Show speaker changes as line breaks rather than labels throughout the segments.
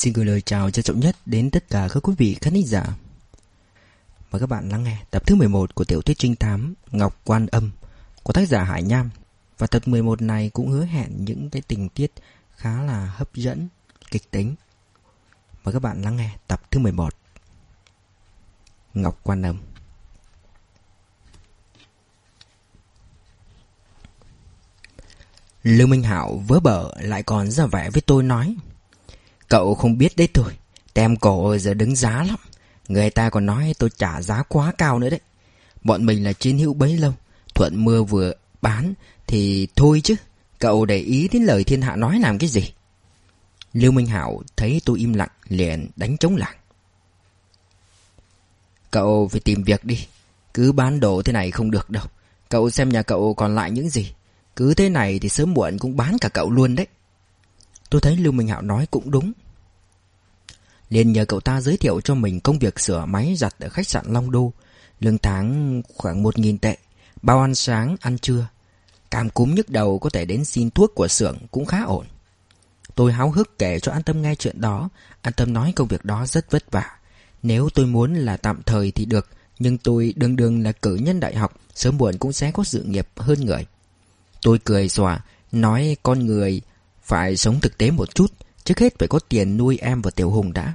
Xin gửi lời chào trân trọng nhất đến tất cả các quý vị khán thính giả. Mời các bạn lắng nghe tập thứ 11 của tiểu thuyết trinh thám Ngọc Quan Âm của tác giả Hải Nham. Và tập 11 này cũng hứa hẹn những cái tình tiết khá là hấp dẫn, kịch tính. Mời các bạn lắng nghe tập thứ 11 Ngọc Quan Âm Lưu Minh Hảo vớ bở lại còn ra vẻ với tôi nói Cậu không biết đấy thôi. Tem cổ giờ đứng giá lắm. Người ta còn nói tôi trả giá quá cao nữa đấy. Bọn mình là chiến hữu bấy lâu. Thuận mưa vừa bán Thì thôi chứ. Cậu để ý đến lời thiên hạ nói làm cái gì? Lưu Minh Hảo thấy tôi im lặng, Liền đánh chống lại. Cậu phải tìm việc đi. Cứ bán đồ thế này không được đâu. Cậu xem nhà cậu còn lại những gì. Cứ thế này thì sớm muộn cũng bán cả cậu luôn đấy. Tôi thấy Lưu Minh Hạo nói cũng đúng. Liền nhờ cậu ta giới thiệu cho mình công việc sửa máy giặt ở khách sạn Long Đô. Lương tháng khoảng 1.000 tệ Bao ăn sáng, ăn trưa. Cảm cúm nhức đầu có thể đến xin thuốc của xưởng cũng khá ổn. Tôi háo hức kể cho An Tâm nghe chuyện đó. An Tâm nói công việc đó rất vất vả. Nếu tôi muốn là tạm thời thì được Nhưng tôi đương đương là cử nhân đại học Sớm muộn cũng sẽ có sự nghiệp hơn người. Tôi cười xòa Nói con người phải sống thực tế một chút, Trước hết phải có tiền nuôi em và Tiểu Hùng đã.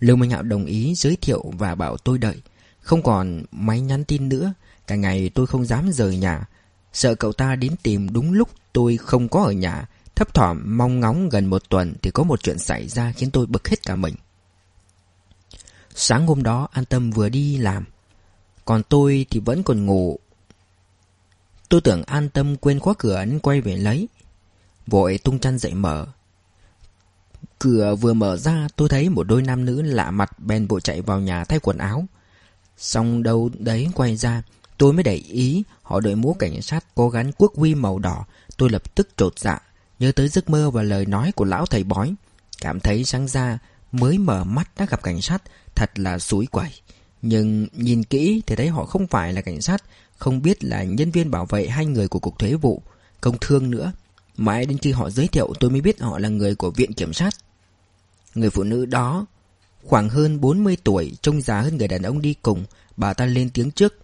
Lưu Minh Hạo đồng ý giới thiệu và bảo tôi đợi. Không còn máy nhắn tin nữa, Cả ngày tôi không dám rời nhà. Sợ cậu ta đến tìm đúng lúc tôi không có ở nhà, Thấp thỏm mong ngóng gần một tuần Thì có một chuyện xảy ra khiến tôi bực hết cả mình. Sáng hôm đó, An Tâm vừa đi làm. Còn tôi thì vẫn còn ngủ. Tôi tưởng An Tâm quên khóa cửa nên quay về lấy. Vội tung chăn dậy mở. Cửa vừa mở ra, tôi thấy một đôi nam nữ lạ mặt bèn bộ chạy vào nhà thay quần áo. Xong đâu đấy quay ra, Tôi mới để ý, họ đội mũ cảnh sát có gắn quốc huy màu đỏ. Tôi lập tức trột dạ Nhớ tới giấc mơ và lời nói của lão thầy bói. Cảm thấy sáng ra mới mở mắt đã gặp cảnh sát, Thật là suối quẩy. Nhưng nhìn kỹ thì thấy họ không phải là cảnh sát, Không biết là nhân viên bảo vệ hai người của Cục Thuế vụ. Công thương nữa. Mãi đến khi họ giới thiệu, tôi mới biết họ là người của Viện Kiểm sát. Người phụ nữ đó, Khoảng hơn 40 tuổi, Trông già hơn người đàn ông đi cùng. Bà ta lên tiếng trước.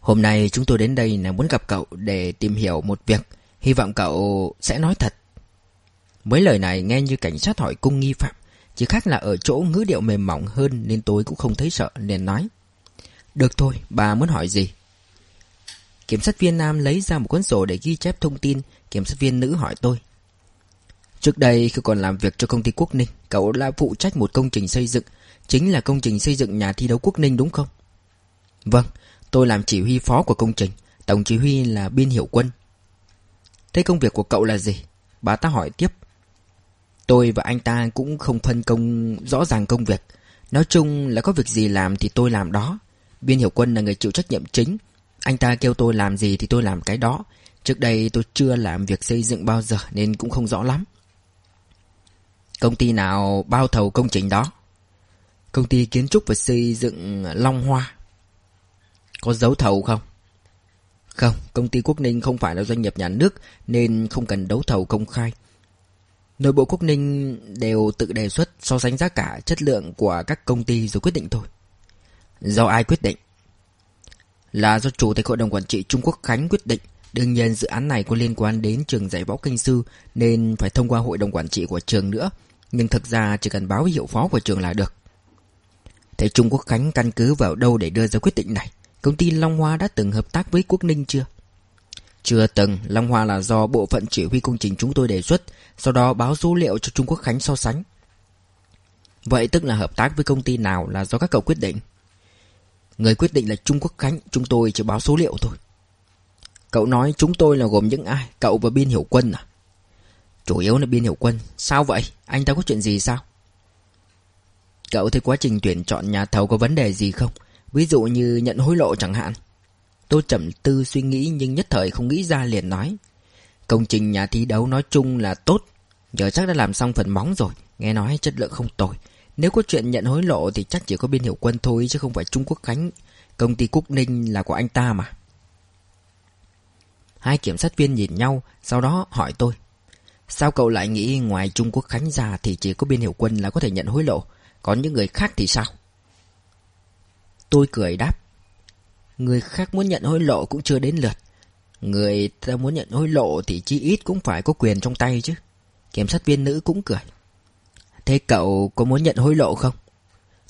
Hôm nay chúng tôi đến đây là muốn gặp cậu Để tìm hiểu một việc. Hy vọng cậu sẽ nói thật. Mấy lời này nghe như cảnh sát hỏi cung nghi phạm. Chỉ khác là ở chỗ ngữ điệu mềm mỏng hơn Nên tôi cũng không thấy sợ, nên nói. Được thôi, bà muốn hỏi gì? Kiểm sát viên nam lấy ra một cuốn sổ để ghi chép thông tin. Kiểm sát viên nữ hỏi tôi. Trước đây khi còn làm việc cho công ty Quốc Ninh Cậu đã phụ trách một công trình xây dựng. Chính là công trình xây dựng nhà thi đấu Quốc Ninh đúng không? Vâng, tôi làm chỉ huy phó của công trình. Tổng chỉ huy là Biên Hiểu Quân. Thế công việc của cậu là gì? Bà ta hỏi tiếp. Tôi và anh ta cũng không phân công rõ ràng công việc. Nói chung là có việc gì làm thì tôi làm đó. Biên Hiểu Quân là người chịu trách nhiệm chính. Anh ta kêu tôi làm gì thì tôi làm cái đó Trước đây tôi chưa làm việc xây dựng bao giờ Nên cũng không rõ lắm Công ty nào bao thầu công trình đó? Công ty kiến trúc và xây dựng Long Hoa. Có dấu thầu không? Không, công ty Quốc Ninh không phải là doanh nghiệp nhà nước nên không cần đấu thầu công khai. Nội bộ Quốc Ninh đều tự đề xuất so sánh giá cả chất lượng của các công ty rồi quyết định thôi. Do ai quyết định? Là do Chủ tịch Hội đồng Quản trị Trung Quốc Khánh quyết định. Đương nhiên dự án này có liên quan đến trường dạy võ kinh sư, nên phải thông qua Hội đồng Quản trị của trường nữa. Nhưng thực ra chỉ cần báo hiệu phó của trường là được. Thế Trung Quốc Khánh căn cứ vào đâu để đưa ra quyết định này? Công ty Long Hoa đã từng hợp tác với Quốc Ninh chưa? Chưa từng. Long Hoa là do bộ phận chỉ huy công trình chúng tôi đề xuất, Sau đó báo số liệu cho Trung Quốc Khánh so sánh. Vậy tức là hợp tác với công ty nào là do các cậu quyết định? Người quyết định là Trung Quốc Khánh, Chúng tôi chỉ báo số liệu thôi. Cậu nói chúng tôi là gồm những ai? Cậu và Biên Hiểu Quân à? Chủ yếu là biên hiểu quân. Sao vậy? Anh ta có chuyện gì sao? Cậu thấy quá trình tuyển chọn nhà thầu có vấn đề gì không? Ví dụ như nhận hối lộ chẳng hạn. Tôi trầm tư suy nghĩ nhưng nhất thời không nghĩ ra liền nói. Công trình nhà thi đấu nói chung là tốt. Giờ chắc đã làm xong phần móng rồi. Nghe nói chất lượng không tồi. Nếu có chuyện nhận hối lộ thì chắc chỉ có biên hiệu quân thôi Chứ không phải Trung Quốc Khánh Công ty Quốc Ninh là của anh ta mà Hai kiểm sát viên nhìn nhau Sau đó hỏi tôi Sao cậu lại nghĩ ngoài Trung Quốc Khánh ra thì chỉ có biên hiểu quân là có thể nhận hối lộ, còn những người khác thì sao? Tôi cười đáp. Người khác muốn nhận hối lộ cũng chưa đến lượt. Người ta muốn nhận hối lộ thì chi ít cũng phải có quyền trong tay chứ. Kiểm sát viên nữ cũng cười. Thế cậu có muốn nhận hối lộ không?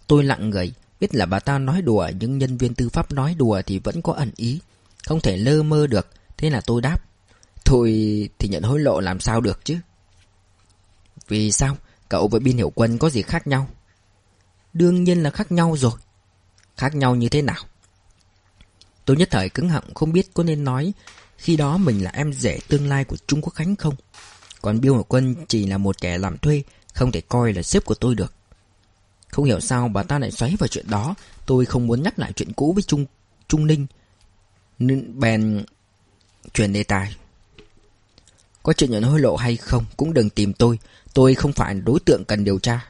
Tôi lặng người, biết là bà ta nói đùa nhưng nhân viên tư pháp nói đùa thì vẫn có ẩn ý. Không thể lơ mơ được, thế là tôi đáp. Thôi thì nhận hối lộ làm sao được chứ? Vì sao? Cậu với binh hiểu quân có gì khác nhau? Đương nhiên là khác nhau rồi. Khác nhau như thế nào? Tôi nhất thời cứng họng không biết có nên nói khi đó mình là em rể tương lai của Trung Quốc Khánh không. Còn Biêu Hiểu Quân chỉ là một kẻ làm thuê, không thể coi là sếp của tôi được. Không hiểu sao bà ta lại xoáy vào chuyện đó, tôi không muốn nhắc lại chuyện cũ với Trung Trung Ninh. Nên bèn chuyển đề tài. Có chuyện nhận hối lộ hay không cũng đừng tìm tôi, tôi không phải đối tượng cần điều tra.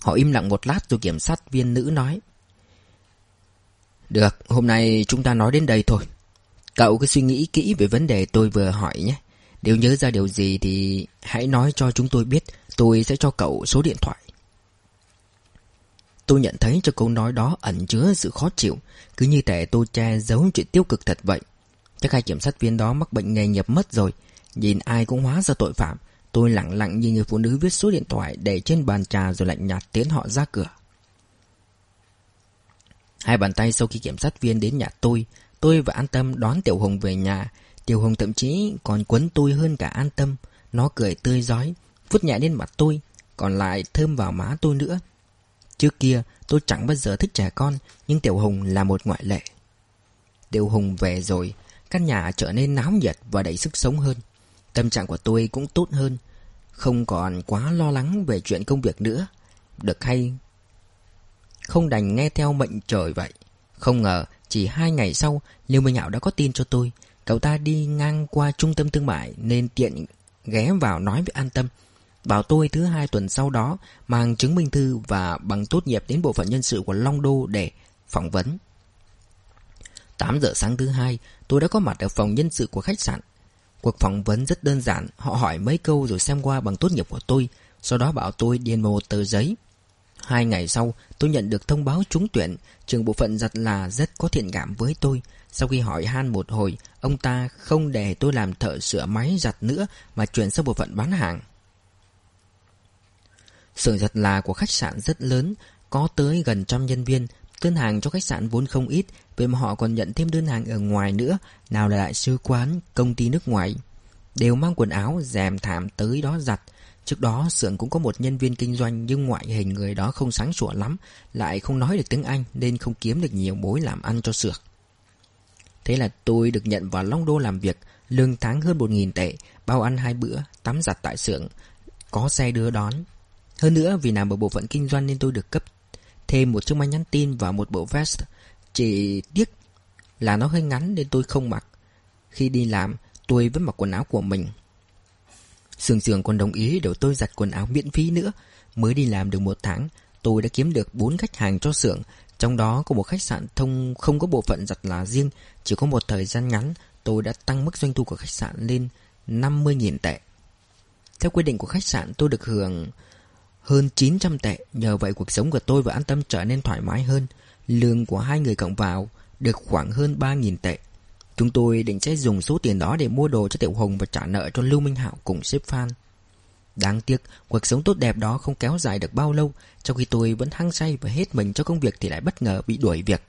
Họ im lặng một lát rồi kiểm sát viên nữ nói. Được, hôm nay chúng ta nói đến đây thôi. Cậu cứ suy nghĩ kỹ về vấn đề tôi vừa hỏi nhé. Nếu nhớ ra điều gì thì hãy nói cho chúng tôi biết, tôi sẽ cho cậu số điện thoại. Tôi nhận thấy cho câu nói đó ẩn chứa sự khó chịu, cứ như thể tôi che giấu chuyện tiêu cực thật vậy. Chắc hai kiểm sát viên đó mắc bệnh nghề nghiệp mất rồi, nhìn ai cũng hóa ra tội phạm. Tôi lặng lặng như người phụ nữ viết số điện thoại để trên bàn trà rồi lạnh nhạt tiến họ ra cửa. Hai bàn tay sau khi kiểm sát viên đến nhà tôi, tôi và An Tâm đón Tiểu Hùng về nhà. Tiểu Hùng thậm chí còn quấn tôi hơn cả An Tâm. Nó cười tươi giói, phút nhẹ lên mặt tôi, còn lại thơm vào má tôi nữa. Trước kia tôi chẳng bao giờ thích trẻ con, nhưng Tiểu Hùng là một ngoại lệ. Tiểu Hùng về rồi, căn nhà trở nên náo nhiệt và đầy sức sống hơn. Tâm trạng của tôi cũng tốt hơn, không còn quá lo lắng về chuyện công việc nữa. Được hay không đành nghe theo mệnh trời vậy Không ngờ chỉ hai ngày sau Liêu Minh Hảo đã có tin cho tôi Cậu ta đi ngang qua trung tâm thương mại Nên tiện ghé vào nói với an tâm. Bảo tôi thứ hai tuần sau đó Mang chứng minh thư và bằng tốt nghiệp Đến bộ phận nhân sự của Long Đô để phỏng vấn. 8 giờ sáng thứ hai Tôi đã có mặt ở phòng nhân sự của khách sạn. Cuộc phỏng vấn rất đơn giản Họ hỏi mấy câu rồi xem qua bằng tốt nghiệp của tôi Sau đó bảo tôi điền vào một tờ giấy. Hai ngày sau, tôi nhận được thông báo trúng tuyển, trường bộ phận giặt là rất có thiện cảm với tôi. Sau khi hỏi han một hồi, ông ta không để tôi làm thợ sửa máy giặt nữa mà chuyển sang bộ phận bán hàng. Xưởng giặt là của khách sạn rất lớn, có tới gần trăm nhân viên. Đơn hàng cho khách sạn vốn không ít, vậy mà họ còn nhận thêm đơn hàng ở ngoài nữa, nào là đại sứ quán, công ty nước ngoài. Đều mang quần áo, rèm thảm tới đó giặt. Trước đó xưởng cũng có một nhân viên kinh doanh nhưng ngoại hình người đó không sáng sủa lắm, lại không nói được tiếng Anh nên không kiếm được nhiều mối làm ăn cho xưởng. Thế là tôi được nhận vào Long Đô làm việc, lương tháng hơn 1.000 tệ, bao ăn hai bữa, tắm giặt tại xưởng, có xe đưa đón. Hơn nữa vì làm ở bộ phận kinh doanh nên tôi được cấp thêm một chiếc máy nhắn tin và một bộ vest. Chỉ tiếc là nó hơi ngắn nên tôi không mặc. Khi đi làm, tôi vẫn mặc quần áo của mình. Sường sường còn đồng ý để tôi giặt quần áo miễn phí nữa. Mới đi làm được một tháng, tôi đã kiếm được 4 khách hàng cho xưởng. Trong đó có một khách sạn thông không có bộ phận giặt là riêng. Chỉ có một thời gian ngắn, tôi đã tăng mức doanh thu của khách sạn lên 50.000 tệ. Theo quy định của khách sạn, tôi được hưởng hơn 900 tệ. Nhờ vậy cuộc sống của tôi và an tâm trở nên thoải mái hơn. Lương của hai người cộng vào được khoảng hơn 3.000 tệ. Chúng tôi định sẽ dùng số tiền đó để mua đồ cho Tiểu Hồng và trả nợ cho Lưu Minh Hạo cùng sếp Phan. Đáng tiếc, cuộc sống tốt đẹp đó không kéo dài được bao lâu, trong khi tôi vẫn hăng say và hết mình cho công việc thì lại bất ngờ bị đuổi việc.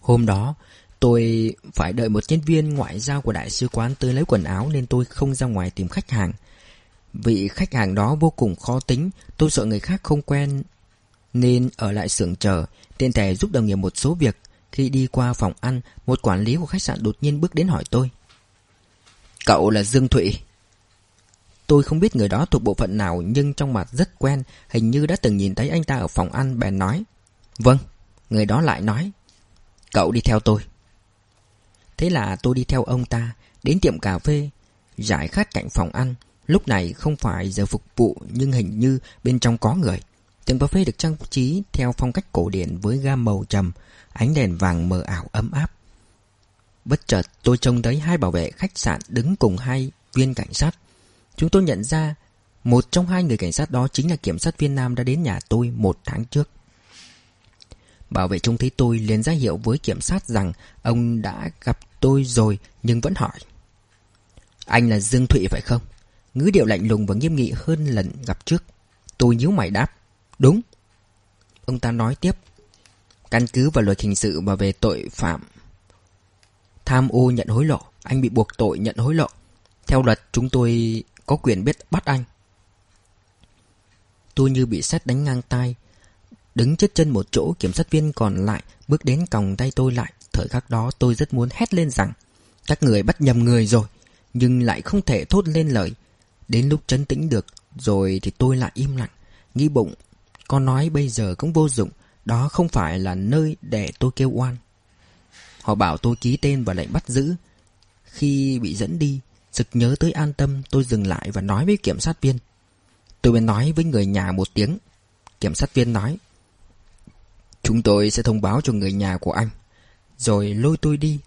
Hôm đó, tôi phải đợi một nhân viên ngoại giao của đại sứ quán tới lấy quần áo nên tôi không ra ngoài tìm khách hàng. Vị khách hàng đó vô cùng khó tính, tôi sợ người khác không quen nên ở lại xưởng chờ, tiện thể giúp đồng nghiệp một số việc. Khi đi qua phòng ăn, một quản lý của khách sạn đột nhiên bước đến hỏi tôi. Cậu là Dương Thụy. Tôi không biết người đó thuộc bộ phận nào nhưng trong mặt rất quen, hình như đã từng nhìn thấy anh ta ở phòng ăn bèn nói. Vâng, người đó lại nói. Cậu đi theo tôi. Thế là tôi đi theo ông ta, đến tiệm cà phê, giải khát cạnh phòng ăn. Lúc này không phải giờ phục vụ nhưng hình như bên trong có người. Tiệm cà phê được trang trí theo phong cách cổ điển với gam màu trầm, Ánh đèn vàng mờ ảo ấm áp Bất chợt tôi trông thấy hai bảo vệ khách sạn đứng cùng hai viên cảnh sát. Chúng tôi nhận ra một trong hai người cảnh sát đó chính là kiểm sát viên Nam đã đến nhà tôi một tháng trước. Bảo vệ trông thấy tôi liền ra hiệu với kiểm sát rằng ông đã gặp tôi rồi nhưng vẫn hỏi. Anh là Dương Thụy phải không? Ngữ điệu lạnh lùng và nghiêm nghị hơn lần gặp trước. Tôi nhíu mày đáp. Đúng. Ông ta nói tiếp. Căn cứ vào luật hình sự và về tội phạm tham ô nhận hối lộ, anh bị buộc tội nhận hối lộ. Theo luật chúng tôi có quyền biết bắt anh. Tôi như bị xét đánh ngang tai, đứng chết chân một chỗ kiểm sát viên còn lại bước đến còng tay tôi lại. Thời khắc đó tôi rất muốn hét lên rằng các người bắt nhầm người rồi, nhưng lại không thể thốt lên lời. Đến lúc chấn tĩnh được rồi thì tôi lại im lặng, nghĩ bụng, con nói bây giờ cũng vô dụng, đó không phải là nơi để tôi kêu oan. Họ bảo tôi ký tên và lệnh bắt giữ. Khi bị dẫn đi, sực nhớ tới an tâm tôi dừng lại và nói với kiểm sát viên. Tôi mới nói với người nhà một tiếng. Kiểm sát viên nói. Chúng tôi sẽ thông báo cho người nhà của anh. Rồi lôi tôi đi.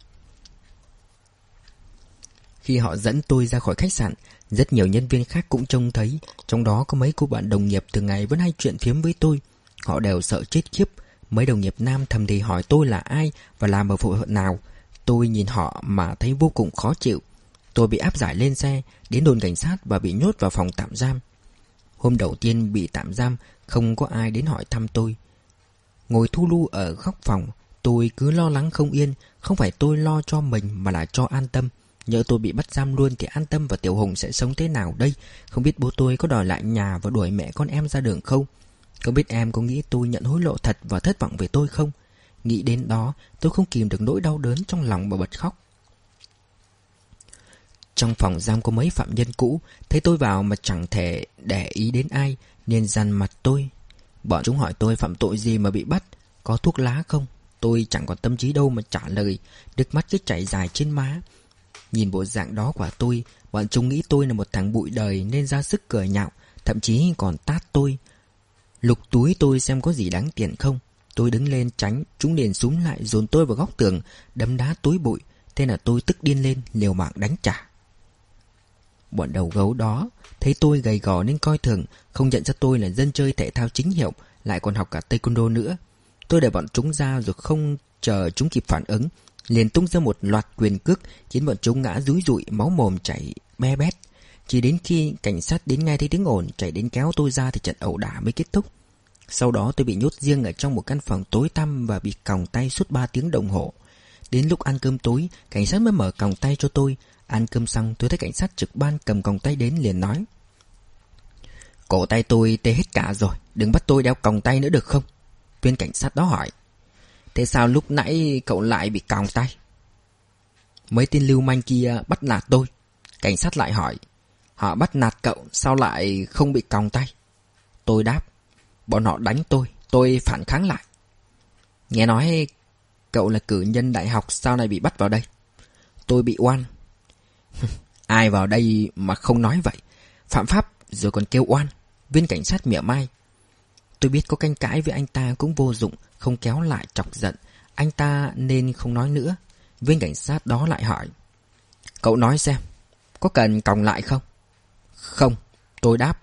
Khi họ dẫn tôi ra khỏi khách sạn, rất nhiều nhân viên khác cũng trông thấy, trong đó có mấy cô bạn đồng nghiệp thường ngày vẫn hay chuyện phiếm với tôi. Họ đều sợ chết khiếp, Mấy đồng nghiệp nam thầm thì hỏi tôi là ai và làm ở phụ hội nào. Tôi nhìn họ mà thấy vô cùng khó chịu. Tôi bị áp giải lên xe, đến đồn cảnh sát và bị nhốt vào phòng tạm giam. Hôm đầu tiên bị tạm giam, không có ai đến hỏi thăm tôi. Ngồi thu lưu ở góc phòng, tôi cứ lo lắng không yên, không phải tôi lo cho mình mà là cho an tâm. Nhớ tôi bị bắt giam luôn thì an tâm và Tiểu Hùng sẽ sống thế nào đây? Không biết bố tôi có đòi lại nhà và đuổi mẹ con em ra đường không? Không biết em có nghĩ tôi nhận hối lộ thật và thất vọng về tôi không? Nghĩ đến đó, tôi không kìm được nỗi đau đớn trong lòng mà bật khóc. Trong phòng giam có mấy phạm nhân cũ, thấy tôi vào mà chẳng thể để ý đến ai, nên dằn mặt tôi. Bọn chúng hỏi tôi phạm tội gì mà bị bắt, có thuốc lá không? Tôi chẳng còn tâm trí đâu mà trả lời, nước mắt cứ chảy dài trên má. Nhìn bộ dạng đó của tôi, bọn chúng nghĩ tôi là một thằng bụi đời nên ra sức cười nhạo, thậm chí còn tát tôi. Lục túi tôi xem có gì đáng tiền không Tôi đứng lên tránh Chúng liền súng lại dồn tôi vào góc tường Đấm đá túi bụi Thế là tôi tức điên lên liều mạng đánh trả Bọn đầu gấu đó, Thấy tôi gầy gò nên coi thường, Không nhận ra tôi là dân chơi thể thao chính hiệu, Lại còn học cả taekwondo nữa. Tôi để bọn chúng ra rồi không chờ chúng kịp phản ứng, liền tung ra một loạt quyền cước Khiến bọn chúng ngã rúi rụi, Máu mồm chảy be bét. Chỉ đến khi cảnh sát đến ngay thấy tiếng ồn Chạy đến kéo tôi ra thì trận ẩu đả mới kết thúc. Sau đó tôi bị nhốt riêng ở trong một căn phòng tối tăm Và bị còng tay suốt 3 tiếng đồng hồ. Đến lúc ăn cơm tối, Cảnh sát mới mở còng tay cho tôi. Ăn cơm xong, tôi thấy cảnh sát trực ban cầm còng tay đến liền nói, Cổ tay tôi tê hết cả rồi, Đừng bắt tôi đeo còng tay nữa được không? Viên cảnh sát đó hỏi, Thế sao lúc nãy cậu lại bị còng tay? Mấy tên lưu manh kia bắt nạt tôi. Cảnh sát lại hỏi, Họ bắt nạt cậu, Sao lại không bị còng tay? Tôi đáp, Bọn họ đánh tôi Tôi phản kháng lại. Nghe nói Cậu là cử nhân đại học Sao lại bị bắt vào đây? Tôi bị oan. Ai vào đây mà không nói vậy? Phạm pháp rồi còn kêu oan. Viên cảnh sát mỉa mai. Tôi biết có canh cãi với anh ta cũng vô dụng Không kéo lại chọc giận. Anh ta nên không nói nữa. Viên cảnh sát đó lại hỏi. Cậu nói xem Có cần còng lại không? Không, tôi đáp.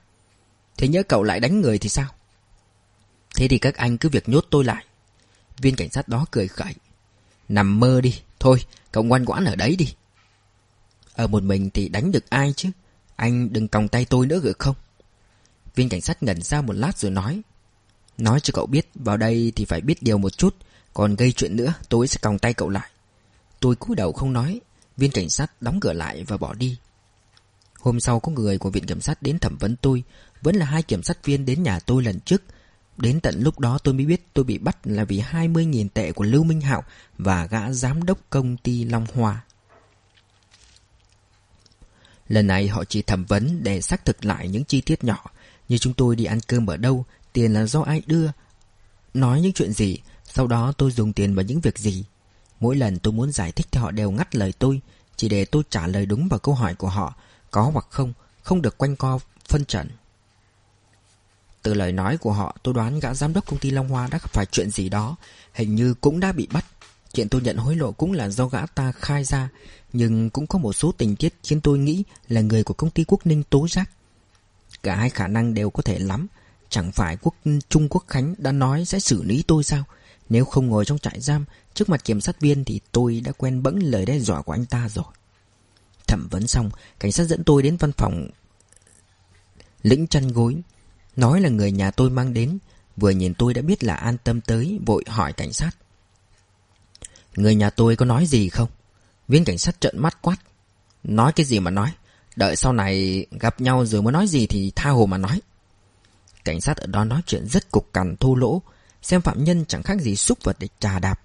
Thế nhớ cậu lại đánh người thì sao? Thế thì các anh cứ việc nhốt tôi lại. Viên cảnh sát đó cười khẩy. Nằm mơ đi, thôi, cậu ngoan ngoãn ở đấy đi. Ở một mình thì đánh được ai chứ? Anh đừng còng tay tôi nữa được không? Viên cảnh sát ngẩn ra một lát rồi nói. Nói cho cậu biết, vào đây thì phải biết điều một chút, còn gây chuyện nữa tôi sẽ còng tay cậu lại. Tôi cúi đầu không nói, viên cảnh sát đóng cửa lại và bỏ đi. Hôm sau có người của viện kiểm sát đến thẩm vấn tôi Vẫn là hai kiểm sát viên đến nhà tôi lần trước Đến tận lúc đó tôi mới biết tôi bị bắt là vì 20.000 tệ của Lưu Minh Hạo và gã giám đốc công ty Long Hoa. Lần này họ chỉ thẩm vấn để xác thực lại những chi tiết nhỏ như chúng tôi đi ăn cơm ở đâu, tiền là do ai đưa, nói những chuyện gì, sau đó tôi dùng tiền vào những việc gì. Mỗi lần tôi muốn giải thích thì họ đều ngắt lời tôi, chỉ để tôi trả lời đúng vào câu hỏi của họ có hoặc không Không được quanh co phân trần từ lời nói của họ Tôi đoán gã giám đốc công ty Long Hoa Đã gặp phải chuyện gì đó Hình như cũng đã bị bắt chuyện tôi nhận hối lộ cũng là do gã ta khai ra, nhưng cũng có một số tình tiết khiến tôi nghĩ là người của công ty Quốc Ninh tố giác. Cả hai khả năng đều có thể lắm, chẳng phải quốc Trung Quốc Khánh đã nói sẽ xử lý tôi sao? Nếu không ngồi trong trại giam trước mặt kiểm sát viên thì tôi đã quen bẫng lời đe dọa của anh ta rồi. Thẩm vấn xong, cảnh sát dẫn tôi đến văn phòng lĩnh chăn gối, nói là người nhà tôi mang đến, vừa nhìn tôi đã biết là an tâm tới, vội hỏi cảnh sát. Người nhà tôi có nói gì không? Viên cảnh sát trợn mắt quát. Nói cái gì mà nói? Đợi sau này gặp nhau rồi mới nói gì thì tha hồ mà nói. Cảnh sát ở đó nói chuyện rất cục cằn thô lỗ, xem phạm nhân chẳng khác gì xúc vật để trà đạp.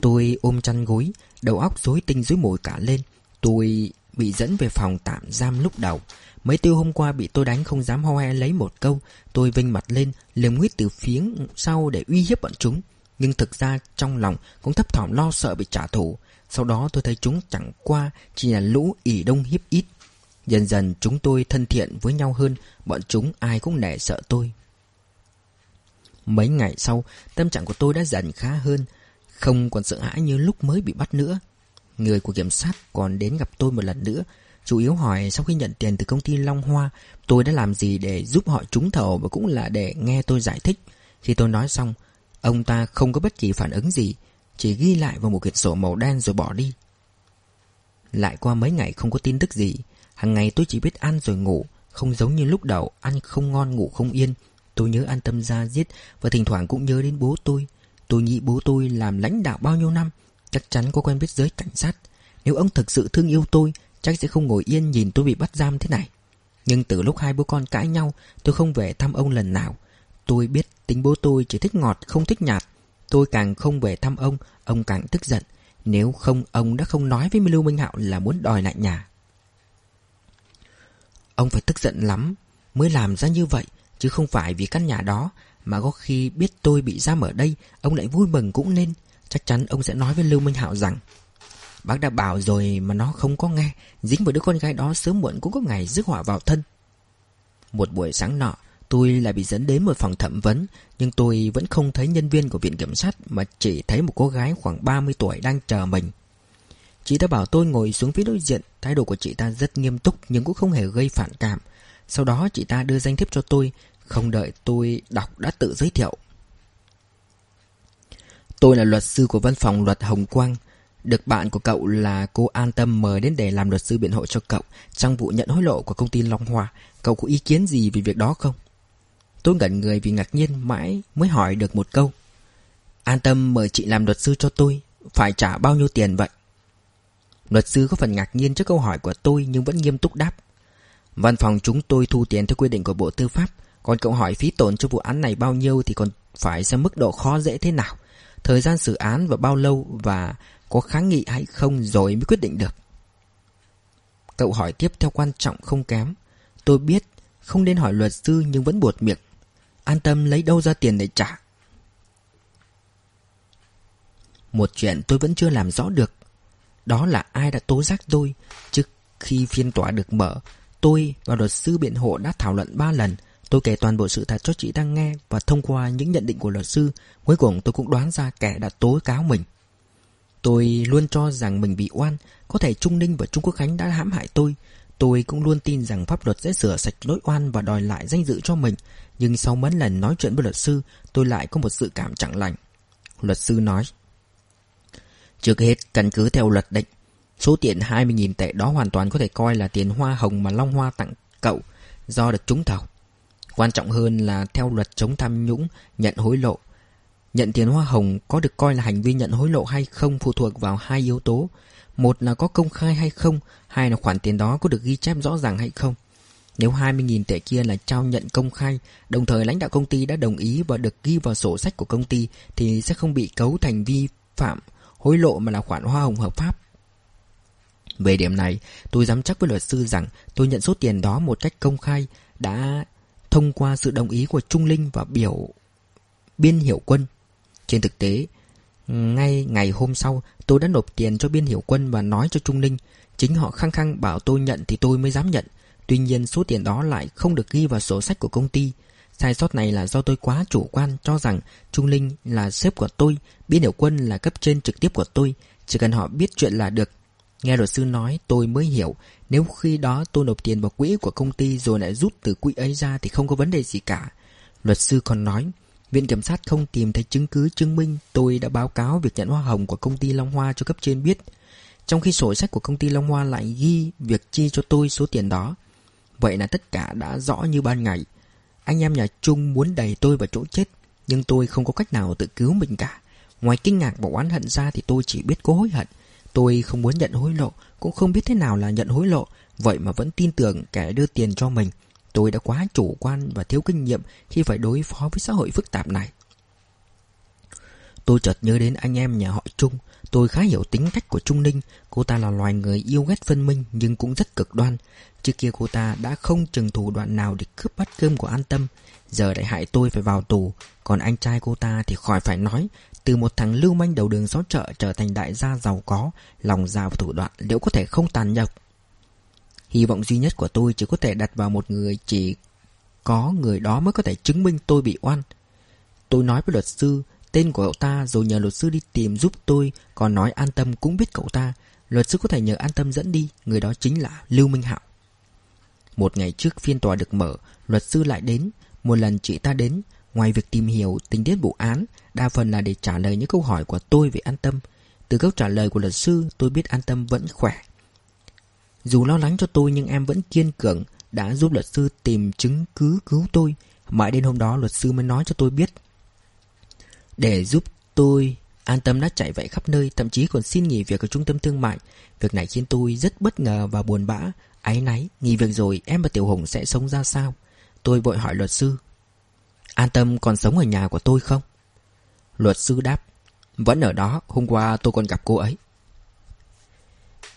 Tôi ôm chăn gối, đầu óc rối tinh rối mồi cả lên. Tôi bị dẫn về phòng tạm giam lúc đầu. Mấy tiêu hôm qua bị tôi đánh không dám ho he lấy một câu. Tôi vinh mặt lên, liềm nguyết từ phía sau để uy hiếp bọn chúng. Nhưng thực ra trong lòng cũng thấp thỏm lo sợ bị trả thù. Sau đó tôi thấy chúng chẳng qua chỉ là lũ ỉ đông hiếp ít. Dần dần chúng tôi thân thiện với nhau hơn, bọn chúng ai cũng nể sợ tôi. Mấy ngày sau, tâm trạng của tôi đã dần khá hơn, không còn sợ hãi như lúc mới bị bắt nữa. Người của kiểm sát còn đến gặp tôi một lần nữa, chủ yếu hỏi sau khi nhận tiền từ công ty Long Hoa, tôi đã làm gì để giúp họ trúng thầu và cũng là để nghe tôi giải thích. Khi tôi nói xong, ông ta không có bất kỳ phản ứng gì, chỉ ghi lại vào một quyển sổ màu đen rồi bỏ đi. Lại qua mấy ngày không có tin tức gì, hàng ngày tôi chỉ biết ăn rồi ngủ, không giống như lúc đầu ăn không ngon ngủ không yên. Tôi nhớ an tâm ra giết và thỉnh thoảng cũng nhớ đến bố tôi. Tôi nghĩ bố tôi làm lãnh đạo bao nhiêu năm, chắc chắn có quen biết giới cảnh sát. Nếu ông thực sự thương yêu tôi, chắc sẽ không ngồi yên nhìn tôi bị bắt giam thế này. Nhưng từ lúc hai bố con cãi nhau, tôi không về thăm ông lần nào. Tôi biết tính bố tôi chỉ thích ngọt không thích nhạt. Tôi càng không về thăm ông, ông càng tức giận. Nếu không, ông đã không nói với Lưu Minh Hạo là muốn đòi lại nhà. Ông phải tức giận lắm mới làm ra như vậy, chứ không phải vì căn nhà đó, mà có khi biết tôi bị giam ở đây, ông lại vui mừng cũng nên. Chắc chắn ông sẽ nói với Lưu Minh Hạo rằng Bác đã bảo rồi mà nó không có nghe. Dính vào đứa con gái đó, sớm muộn cũng có ngày rước họa vào thân. Một buổi sáng nọ, Tôi lại bị dẫn đến một phòng thẩm vấn, Nhưng tôi vẫn không thấy nhân viên của viện kiểm sát Mà chỉ thấy một cô gái khoảng 30 tuổi đang chờ mình. Chị ta bảo tôi ngồi xuống phía đối diện, Thái độ của chị ta rất nghiêm túc Nhưng cũng không hề gây phản cảm. Sau đó chị ta đưa danh thiếp cho tôi, Không đợi tôi đọc đã tự giới thiệu. Tôi là luật sư của văn phòng luật Hồng Quang được bạn của cậu là cô An Tâm mời đến để làm luật sư biện hộ cho cậu Trong vụ nhận hối lộ của công ty Long Hoa Cậu có ý kiến gì về việc đó không? Tôi ngẩn người vì ngạc nhiên mãi mới hỏi được một câu An Tâm mời chị làm luật sư cho tôi, Phải trả bao nhiêu tiền vậy? Luật sư có phần ngạc nhiên trước câu hỏi của tôi nhưng vẫn nghiêm túc đáp Văn phòng chúng tôi thu tiền theo quy định của Bộ Tư pháp, Còn cậu hỏi phí tổn cho vụ án này bao nhiêu thì còn phải xem mức độ khó dễ thế nào, Thời gian xử án và bao lâu và có kháng nghị hay không rồi mới quyết định được. Cậu hỏi tiếp theo quan trọng không kém. Tôi biết không nên hỏi luật sư nhưng vẫn buột miệng. An tâm lấy đâu ra tiền để trả. Một chuyện tôi vẫn chưa làm rõ được. Đó là ai đã tố giác tôi. Trước khi phiên tòa được mở, tôi và luật sư biện hộ đã thảo luận ba lần Tôi kể toàn bộ sự thật cho chị đang nghe và thông qua những nhận định của luật sư, cuối cùng tôi cũng đoán ra kẻ đã tố cáo mình. Tôi luôn cho rằng mình bị oan, có thể Trung Ninh và Trung Quốc Khánh đã hãm hại tôi. Tôi cũng luôn tin rằng pháp luật sẽ sửa sạch lỗi oan và đòi lại danh dự cho mình. Nhưng sau mấy lần nói chuyện với luật sư, tôi lại có một sự cảm chẳng lành. Luật sư nói. Trước hết, căn cứ theo luật định, số tiền 20.000 tệ đó hoàn toàn có thể coi là tiền hoa hồng mà Long Hoa tặng cậu do được trúng thầu. Quan trọng hơn là theo luật chống tham nhũng, nhận hối lộ. Nhận tiền hoa hồng có được coi là hành vi nhận hối lộ hay không phụ thuộc vào hai yếu tố. Một là có công khai hay không, hai là khoản tiền đó có được ghi chép rõ ràng hay không. Nếu 20.000 tệ kia là trao nhận công khai, đồng thời lãnh đạo công ty đã đồng ý và được ghi vào sổ sách của công ty thì sẽ không bị cấu thành vi phạm hối lộ mà là khoản hoa hồng hợp pháp. Về điểm này, tôi dám chắc với luật sư rằng tôi nhận số tiền đó một cách công khai đã thông qua sự đồng ý của Trung Linh và biểu Biên Hiểu Quân. Trên thực tế, ngay ngày hôm sau tôi đã nộp tiền cho Biên Hiểu Quân và nói cho Trung Linh. Chính họ khăng khăng bảo tôi nhận thì tôi mới dám nhận. Tuy nhiên số tiền đó lại không được ghi vào sổ sách của công ty. Sai sót này là do tôi quá chủ quan cho rằng Trung Linh là sếp của tôi, Biên Hiểu Quân là cấp trên trực tiếp của tôi, chỉ cần họ biết chuyện là được. Nghe luật sư nói tôi mới hiểu, nếu khi đó tôi nộp tiền vào quỹ của công ty rồi lại rút từ quỹ ấy ra thì không có vấn đề gì cả. Luật sư còn nói, Viện Kiểm sát không tìm thấy chứng cứ chứng minh tôi đã báo cáo việc nhận hoa hồng của công ty Long Hoa cho cấp trên biết. Trong khi sổ sách của công ty Long Hoa lại ghi việc chi cho tôi số tiền đó. Vậy là tất cả đã rõ như ban ngày. Anh em nhà Trung muốn đẩy tôi vào chỗ chết, nhưng tôi không có cách nào tự cứu mình cả. Ngoài kinh ngạc và oán hận ra thì tôi chỉ biết cố hối hận. Tôi không muốn nhận hối lộ, cũng không biết thế nào là nhận hối lộ, vậy mà vẫn tin tưởng kẻ đưa tiền cho mình. Tôi đã quá chủ quan và thiếu kinh nghiệm khi phải đối phó với xã hội phức tạp này. Tôi chợt nhớ đến anh em nhà họ Trung. Tôi khá hiểu tính cách của Trung Ninh. Cô ta là loài người yêu ghét phân minh nhưng cũng rất cực đoan. Trước kia cô ta đã không chừng thủ đoạn nào để cướp bắt cơm của an tâm. Giờ lại hại tôi phải vào tù. Còn anh trai cô ta thì khỏi phải nói. Từ một thằng lưu manh đầu đường xó chợ trở thành đại gia giàu có, lòng dạ và thủ đoạn liệu có thể không tàn nhọc? Hy vọng duy nhất của tôi chỉ có thể đặt vào một người chỉ có người đó mới có thể chứng minh tôi bị oan. Tôi nói với luật sư tên của cậu ta rồi nhờ luật sư đi tìm giúp tôi, còn nói an tâm cũng biết cậu ta. Luật sư có thể nhờ an tâm dẫn đi, người đó chính là Lưu Minh Hạo. Một ngày trước phiên tòa được mở, luật sư lại đến. Một lần chị ta đến, ngoài việc tìm hiểu tình tiết vụ án, đa phần là để trả lời những câu hỏi của tôi về an tâm. Từ câu trả lời của luật sư, tôi biết an tâm vẫn khỏe, dù lo lắng cho tôi nhưng em vẫn kiên cường, Đã giúp luật sư tìm chứng cứ cứu tôi. Mãi đến hôm đó, luật sư mới nói cho tôi biết. Để giúp tôi, An tâm đã chạy vậy khắp nơi, Thậm chí còn xin nghỉ việc ở trung tâm thương mại. Việc này khiến tôi rất bất ngờ và buồn bã Ái náy. Nghỉ việc rồi, em và Tiểu Hùng sẽ sống ra sao? Tôi vội hỏi luật sư. An tâm còn sống ở nhà của tôi không? Luật sư đáp. Vẫn ở đó, Hôm qua tôi còn gặp cô ấy.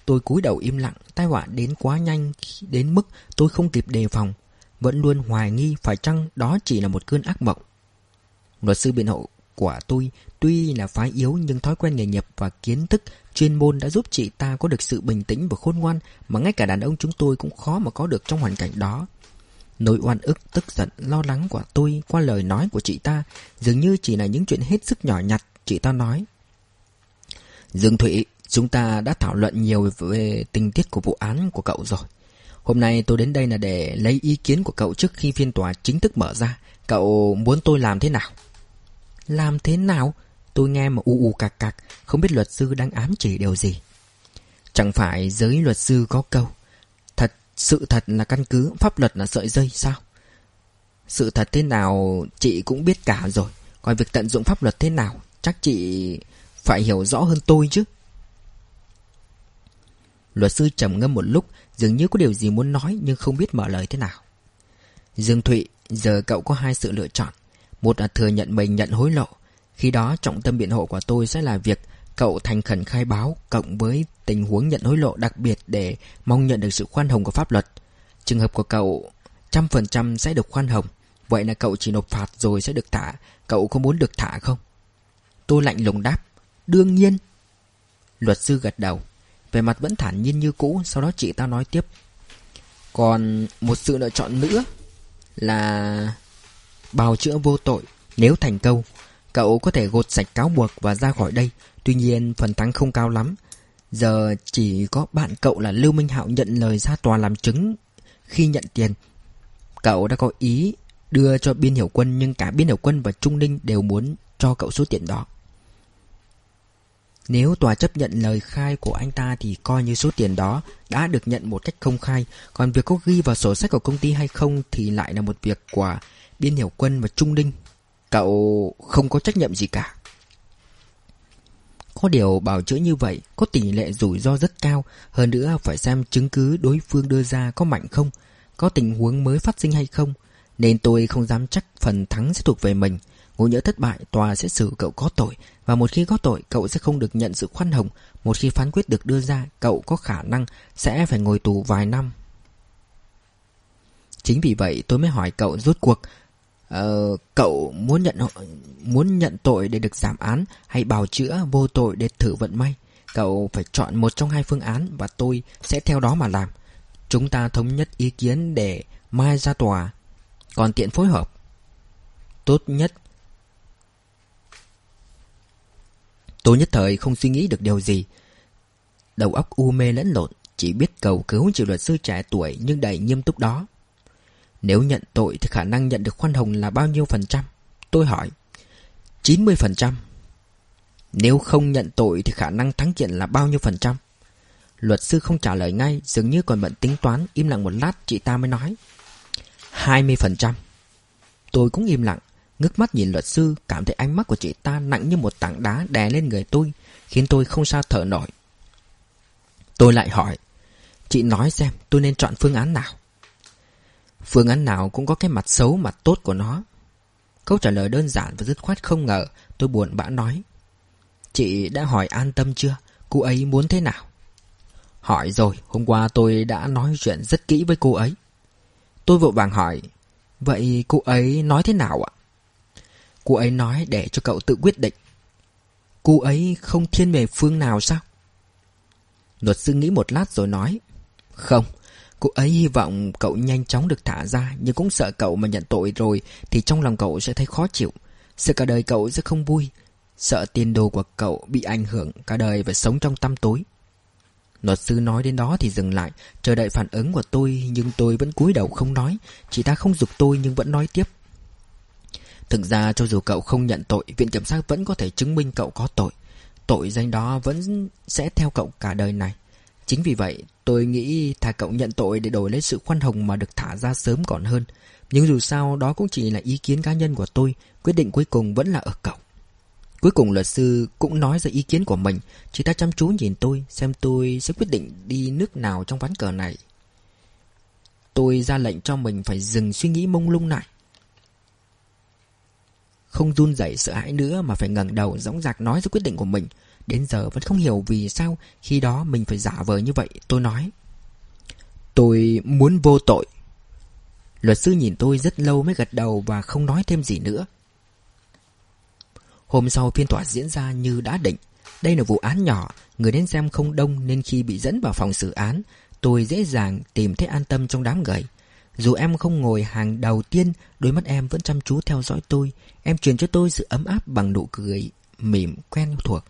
Tôi cúi đầu im lặng, tai họa đến quá nhanh đến mức tôi không kịp đề phòng, vẫn luôn hoài nghi phải chăng đó chỉ là một cơn ác mộng. Luật sư biện hộ của tôi tuy là phái yếu nhưng thói quen nghề nghiệp và kiến thức chuyên môn đã giúp chị ta có được sự bình tĩnh và khôn ngoan mà ngay cả đàn ông chúng tôi cũng khó mà có được trong hoàn cảnh đó. Nỗi oan ức, tức giận, lo lắng của tôi qua lời nói của chị ta dường như chỉ là những chuyện hết sức nhỏ nhặt, chị ta nói. Dương Thụy, Chúng ta đã thảo luận nhiều về tình tiết của vụ án của cậu rồi. Hôm nay tôi đến đây là để lấy ý kiến của cậu trước khi phiên tòa chính thức mở ra. Cậu muốn tôi làm thế nào? Làm thế nào? Tôi nghe mà u u cạc cạc, không biết luật sư đang ám chỉ điều gì. Chẳng phải giới luật sư có câu Thật, sự thật là căn cứ, pháp luật là sợi dây sao? Sự thật thế nào chị cũng biết cả rồi Còn việc tận dụng pháp luật thế nào Chắc chị phải hiểu rõ hơn tôi chứ Luật sư trầm ngâm một lúc, Dường như có điều gì muốn nói Nhưng không biết mở lời thế nào. Dương Thụy, Giờ cậu có hai sự lựa chọn. Một là thừa nhận mình nhận hối lộ. Khi đó trọng tâm biện hộ của tôi sẽ là việc Cậu thành khẩn khai báo Cộng với tình huống nhận hối lộ đặc biệt Để mong nhận được sự khoan hồng của pháp luật. Trường hợp của cậu Trăm phần trăm sẽ được khoan hồng. Vậy là cậu chỉ nộp phạt rồi sẽ được thả. Cậu có muốn được thả không? Tôi lạnh lùng đáp, Đương nhiên. Luật sư gật đầu về mặt vẫn thản nhiên như cũ, Sau đó chị ta nói tiếp. Còn một sự lựa chọn nữa Là Bào chữa vô tội. Nếu thành công, Cậu có thể gột sạch cáo buộc và ra khỏi đây. Tuy nhiên, phần thắng không cao lắm. Giờ chỉ có bạn cậu là Lưu Minh Hạo nhận lời ra tòa làm chứng Khi nhận tiền. Cậu đã có ý đưa cho Biên Hiểu Quân, Nhưng cả Biên Hiểu Quân và Trung Ninh đều muốn cho cậu số tiền đó nếu tòa chấp nhận lời khai của anh ta thì coi như số tiền đó đã được nhận một cách công khai, còn việc có ghi vào sổ sách của công ty hay không thì lại là một việc của Biên Hiểu Quân và Trung Đinh. Cậu không có trách nhiệm gì cả. Có điều bảo chữa như vậy có tỷ lệ rủi ro rất cao, hơn nữa phải xem chứng cứ đối phương đưa ra có mạnh không, có tình huống mới phát sinh hay không, nên tôi không dám chắc phần thắng sẽ thuộc về mình. Ngô nhỡ thất bại, tòa sẽ xử cậu có tội, và một khi có tội, cậu sẽ không được nhận sự khoan hồng. Một khi phán quyết được đưa ra, cậu có khả năng sẽ phải ngồi tù vài năm. Chính vì vậy tôi mới hỏi cậu rốt cuộc uh, Cậu muốn nhận muốn nhận tội để được giảm án Hay bào chữa vô tội để thử vận may? Cậu phải chọn một trong hai phương án Và tôi sẽ theo đó mà làm. Chúng ta thống nhất ý kiến để mai ra tòa. Còn tiện phối hợp. Tốt nhất Tôi nhất thời không suy nghĩ được điều gì. Đầu óc u mê lẫn lộn, Chỉ biết cầu cứu triệu luật sư trẻ tuổi Nhưng đầy nghiêm túc đó. Nếu nhận tội thì khả năng nhận được khoan hồng là bao nhiêu phần trăm? Tôi hỏi. 90 phần trăm. Nếu không nhận tội thì khả năng thắng kiện là bao nhiêu phần trăm? Luật sư không trả lời ngay, Dường như còn bận tính toán, Im lặng một lát, chị ta mới nói. 20 phần trăm. Tôi cũng im lặng. Ngước mắt nhìn luật sư, Cảm thấy ánh mắt của chị ta nặng như một tảng đá đè lên người tôi, Khiến tôi không sao thở nổi. Tôi lại hỏi, Chị nói xem, tôi nên chọn phương án nào? Phương án nào cũng có cái mặt xấu, mặt tốt của nó. Câu trả lời đơn giản và dứt khoát không ngờ, Tôi buồn bã nói, Chị đã hỏi an tâm chưa? Cô ấy muốn thế nào? Hỏi rồi, Hôm qua tôi đã nói chuyện rất kỹ với cô ấy. Tôi vội vàng hỏi, Vậy cô ấy nói thế nào ạ? Cô ấy nói để cho cậu tự quyết định. Cô ấy không thiên về phương nào sao? Luật sư nghĩ một lát rồi nói, Không, Cô ấy hy vọng cậu nhanh chóng được thả ra, Nhưng cũng sợ cậu mà nhận tội rồi Thì trong lòng cậu sẽ thấy khó chịu. Sợ cả đời cậu sẽ không vui, Sợ tiền đồ của cậu bị ảnh hưởng Cả đời phải sống trong tăm tối. Luật sư nói đến đó thì dừng lại, Chờ đợi phản ứng của tôi, Nhưng tôi vẫn cúi đầu không nói. Chị ta không dục tôi nhưng vẫn nói tiếp. Thực ra cho dù cậu không nhận tội, Viện kiểm sát vẫn có thể chứng minh cậu có tội. Tội danh đó vẫn sẽ theo cậu cả đời này. Chính vì vậy, tôi nghĩ thà cậu nhận tội để đổi lấy sự khoan hồng mà được thả ra sớm còn hơn. Nhưng dù sao, đó cũng chỉ là ý kiến cá nhân của tôi. Quyết định cuối cùng vẫn là ở cậu. Cuối cùng luật sư cũng nói ra ý kiến của mình. Chị ta chăm chú nhìn tôi, Xem tôi sẽ quyết định đi nước nào trong ván cờ này. Tôi ra lệnh cho mình phải dừng suy nghĩ mông lung lại. Không run rẩy sợ hãi nữa Mà phải ngẩng đầu dõng dạc nói ra quyết định của mình. Đến giờ vẫn không hiểu vì sao Khi đó mình phải giả vờ như vậy, Tôi nói. Tôi muốn vô tội. Luật sư nhìn tôi rất lâu mới gật đầu Và không nói thêm gì nữa. Hôm sau phiên tòa diễn ra như đã định. Đây là vụ án nhỏ, Người đến xem không đông Nên khi bị dẫn vào phòng xử án, Tôi dễ dàng tìm thấy an tâm trong đám người. Dù em không ngồi hàng đầu tiên, Đôi mắt em vẫn chăm chú theo dõi tôi. Em truyền cho tôi sự ấm áp bằng nụ cười Mỉm quen thuộc.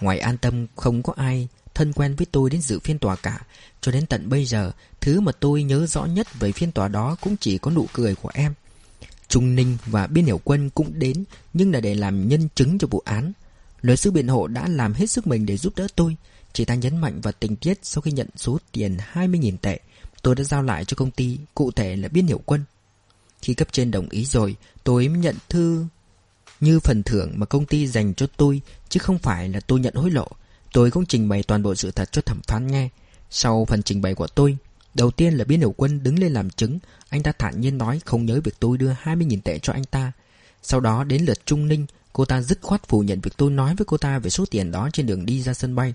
Ngoài an tâm, không có ai thân quen với tôi đến dự phiên tòa cả. Cho đến tận bây giờ, Thứ mà tôi nhớ rõ nhất về phiên tòa đó Cũng chỉ có nụ cười của em. Trung Ninh và Biên Hiểu Quân cũng đến, Nhưng là để làm nhân chứng cho vụ án. Luật sư biện hộ đã làm hết sức mình để giúp đỡ tôi. Chị ta nhấn mạnh vào tình tiết Sau khi nhận số tiền 20.000 tệ, Tôi đã giao lại cho công ty, Cụ thể là Biên hiệu Quân. Khi cấp trên đồng ý rồi, Tôi mới nhận thư như phần thưởng mà công ty dành cho tôi, Chứ không phải là tôi nhận hối lộ. Tôi cũng trình bày toàn bộ sự thật cho thẩm phán nghe. Sau phần trình bày của tôi, Đầu tiên là biên hiểu quân đứng lên làm chứng. Anh ta thản nhiên nói không nhớ việc tôi đưa 20.000 tệ cho anh ta. Sau đó đến lượt Trung Ninh, Cô ta dứt khoát phủ nhận việc tôi nói với cô ta Về số tiền đó trên đường đi ra sân bay.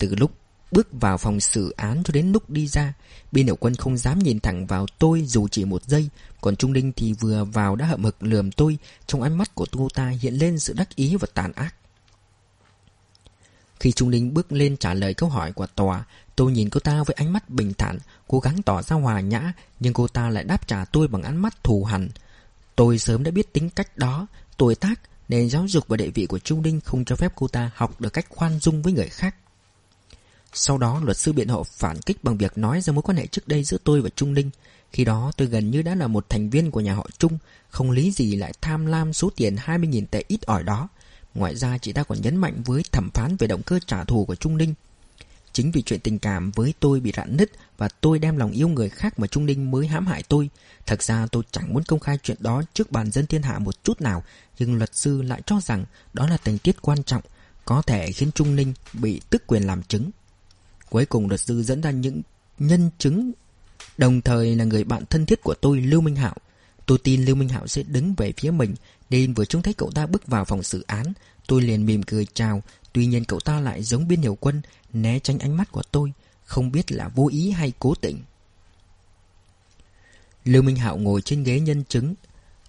Từ lúc bước vào phòng xử án cho đến lúc đi ra Biên hiệu quân không dám nhìn thẳng vào tôi dù chỉ một giây. Còn Trung linh thì vừa vào đã hậm hực lườm tôi, Trong ánh mắt của cô ta hiện lên sự đắc ý và tàn ác. Khi Trung linh bước lên trả lời câu hỏi của tòa, Tôi nhìn cô ta với ánh mắt bình thản, Cố gắng tỏ ra hòa nhã, Nhưng cô ta lại đáp trả tôi bằng ánh mắt thù hằn. Tôi sớm đã biết tính cách đó, Tuổi tác, Nền giáo dục và địa vị của Trung linh Không cho phép cô ta học được cách khoan dung với người khác. Sau đó luật sư biện hộ phản kích bằng việc nói ra mối quan hệ trước đây giữa tôi và Trung Ninh Khi đó tôi gần như đã là một thành viên của nhà họ Trung Không lý gì lại tham lam số tiền 20.000 tệ ít ỏi đó Ngoài ra chị ta còn nhấn mạnh với thẩm phán về động cơ trả thù của Trung Ninh Chính vì chuyện tình cảm với tôi bị rạn nứt và tôi đem lòng yêu người khác mà Trung Ninh mới hãm hại tôi. Thật ra tôi chẳng muốn công khai chuyện đó trước bàn dân thiên hạ một chút nào, nhưng luật sư lại cho rằng đó là tình tiết quan trọng, có thể khiến Trung Ninh bị tức quyền làm chứng. Cuối cùng luật sư dẫn ra những nhân chứng, đồng thời là người bạn thân thiết của tôi Lưu Minh Hạo. Tôi tin Lưu Minh Hạo sẽ đứng về phía mình, nên vừa trông thấy cậu ta bước vào phòng xử án, tôi liền mỉm cười chào, tuy nhiên cậu ta lại giống biên hiểu quân, né tránh ánh mắt của tôi, không biết là vô ý hay cố tình. Lưu Minh Hạo ngồi trên ghế nhân chứng,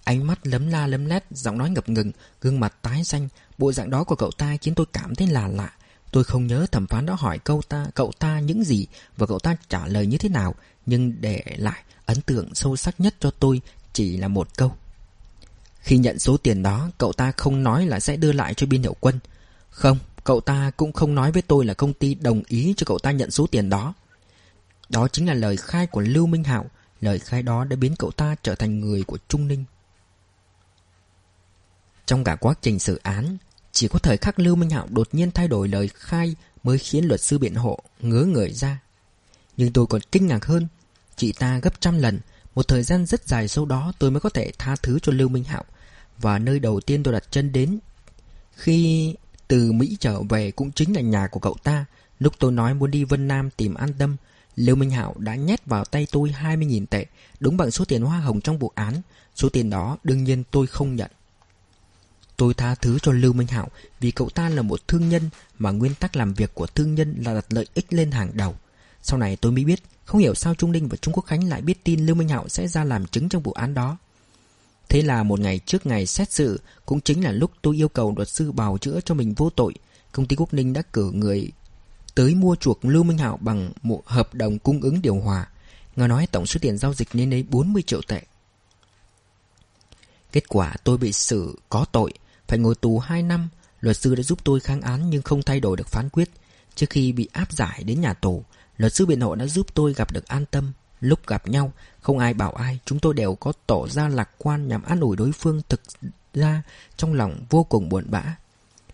ánh mắt lấm la lấm lét, giọng nói ngập ngừng, gương mặt tái xanh, bộ dạng đó của cậu ta khiến tôi cảm thấy là lạ. Tôi không nhớ thẩm phán đó hỏi câu ta, cậu ta những gì và cậu ta trả lời như thế nào, nhưng để lại ấn tượng sâu sắc nhất cho tôi chỉ là một câu. Khi nhận số tiền đó Cậu ta không nói là sẽ đưa lại cho biên hiệu quân. Không Cậu ta cũng không nói với tôi là công ty đồng ý cho cậu ta nhận số tiền đó. Đó chính là lời khai của Lưu Minh Hạo. Lời khai đó đã biến cậu ta trở thành người của Trung Ninh. Trong cả quá trình xử án chỉ có thời khắc Lưu Minh Hạo đột nhiên thay đổi lời khai Mới khiến luật sư biện hộ ngứa người ra. Nhưng tôi còn kinh ngạc hơn. Chị ta gấp trăm lần. Một thời gian rất dài sau đó tôi mới có thể tha thứ cho Lưu Minh Hạo. Và nơi đầu tiên tôi đặt chân đến, Khi từ Mỹ trở về cũng chính là nhà của cậu ta. Lúc tôi nói muốn đi Vân Nam tìm an tâm, Lưu Minh Hạo đã nhét vào tay tôi 20.000 tệ, Đúng bằng số tiền hoa hồng trong vụ án. Số tiền đó đương nhiên tôi không nhận. Tôi tha thứ cho Lưu Minh Hạo Vì cậu ta là một thương nhân Mà nguyên tắc làm việc của thương nhân là đặt lợi ích lên hàng đầu. Sau này tôi mới biết, Không hiểu sao Trung Ninh và Trung Quốc Khánh lại biết tin Lưu Minh Hạo sẽ ra làm chứng trong vụ án đó. Thế là một ngày trước ngày xét xử, Cũng chính là lúc tôi yêu cầu luật sư bào chữa cho mình vô tội, Công ty Quốc Ninh đã cử người tới mua chuộc Lưu Minh Hạo bằng một hợp đồng cung ứng điều hòa. Nghe nói tổng số tiền giao dịch lên đấy 40 triệu tệ. Kết quả tôi bị xử có tội phải ngồi tù 2 năm, Luật sư đã giúp tôi kháng án nhưng không thay đổi được phán quyết. Trước khi bị áp giải đến nhà tù, Luật sư biện hộ đã giúp tôi gặp được an tâm. Lúc gặp nhau, Không ai bảo ai, Chúng tôi đều có tỏ ra lạc quan Nhằm an ủi đối phương thực ra Trong lòng vô cùng buồn bã.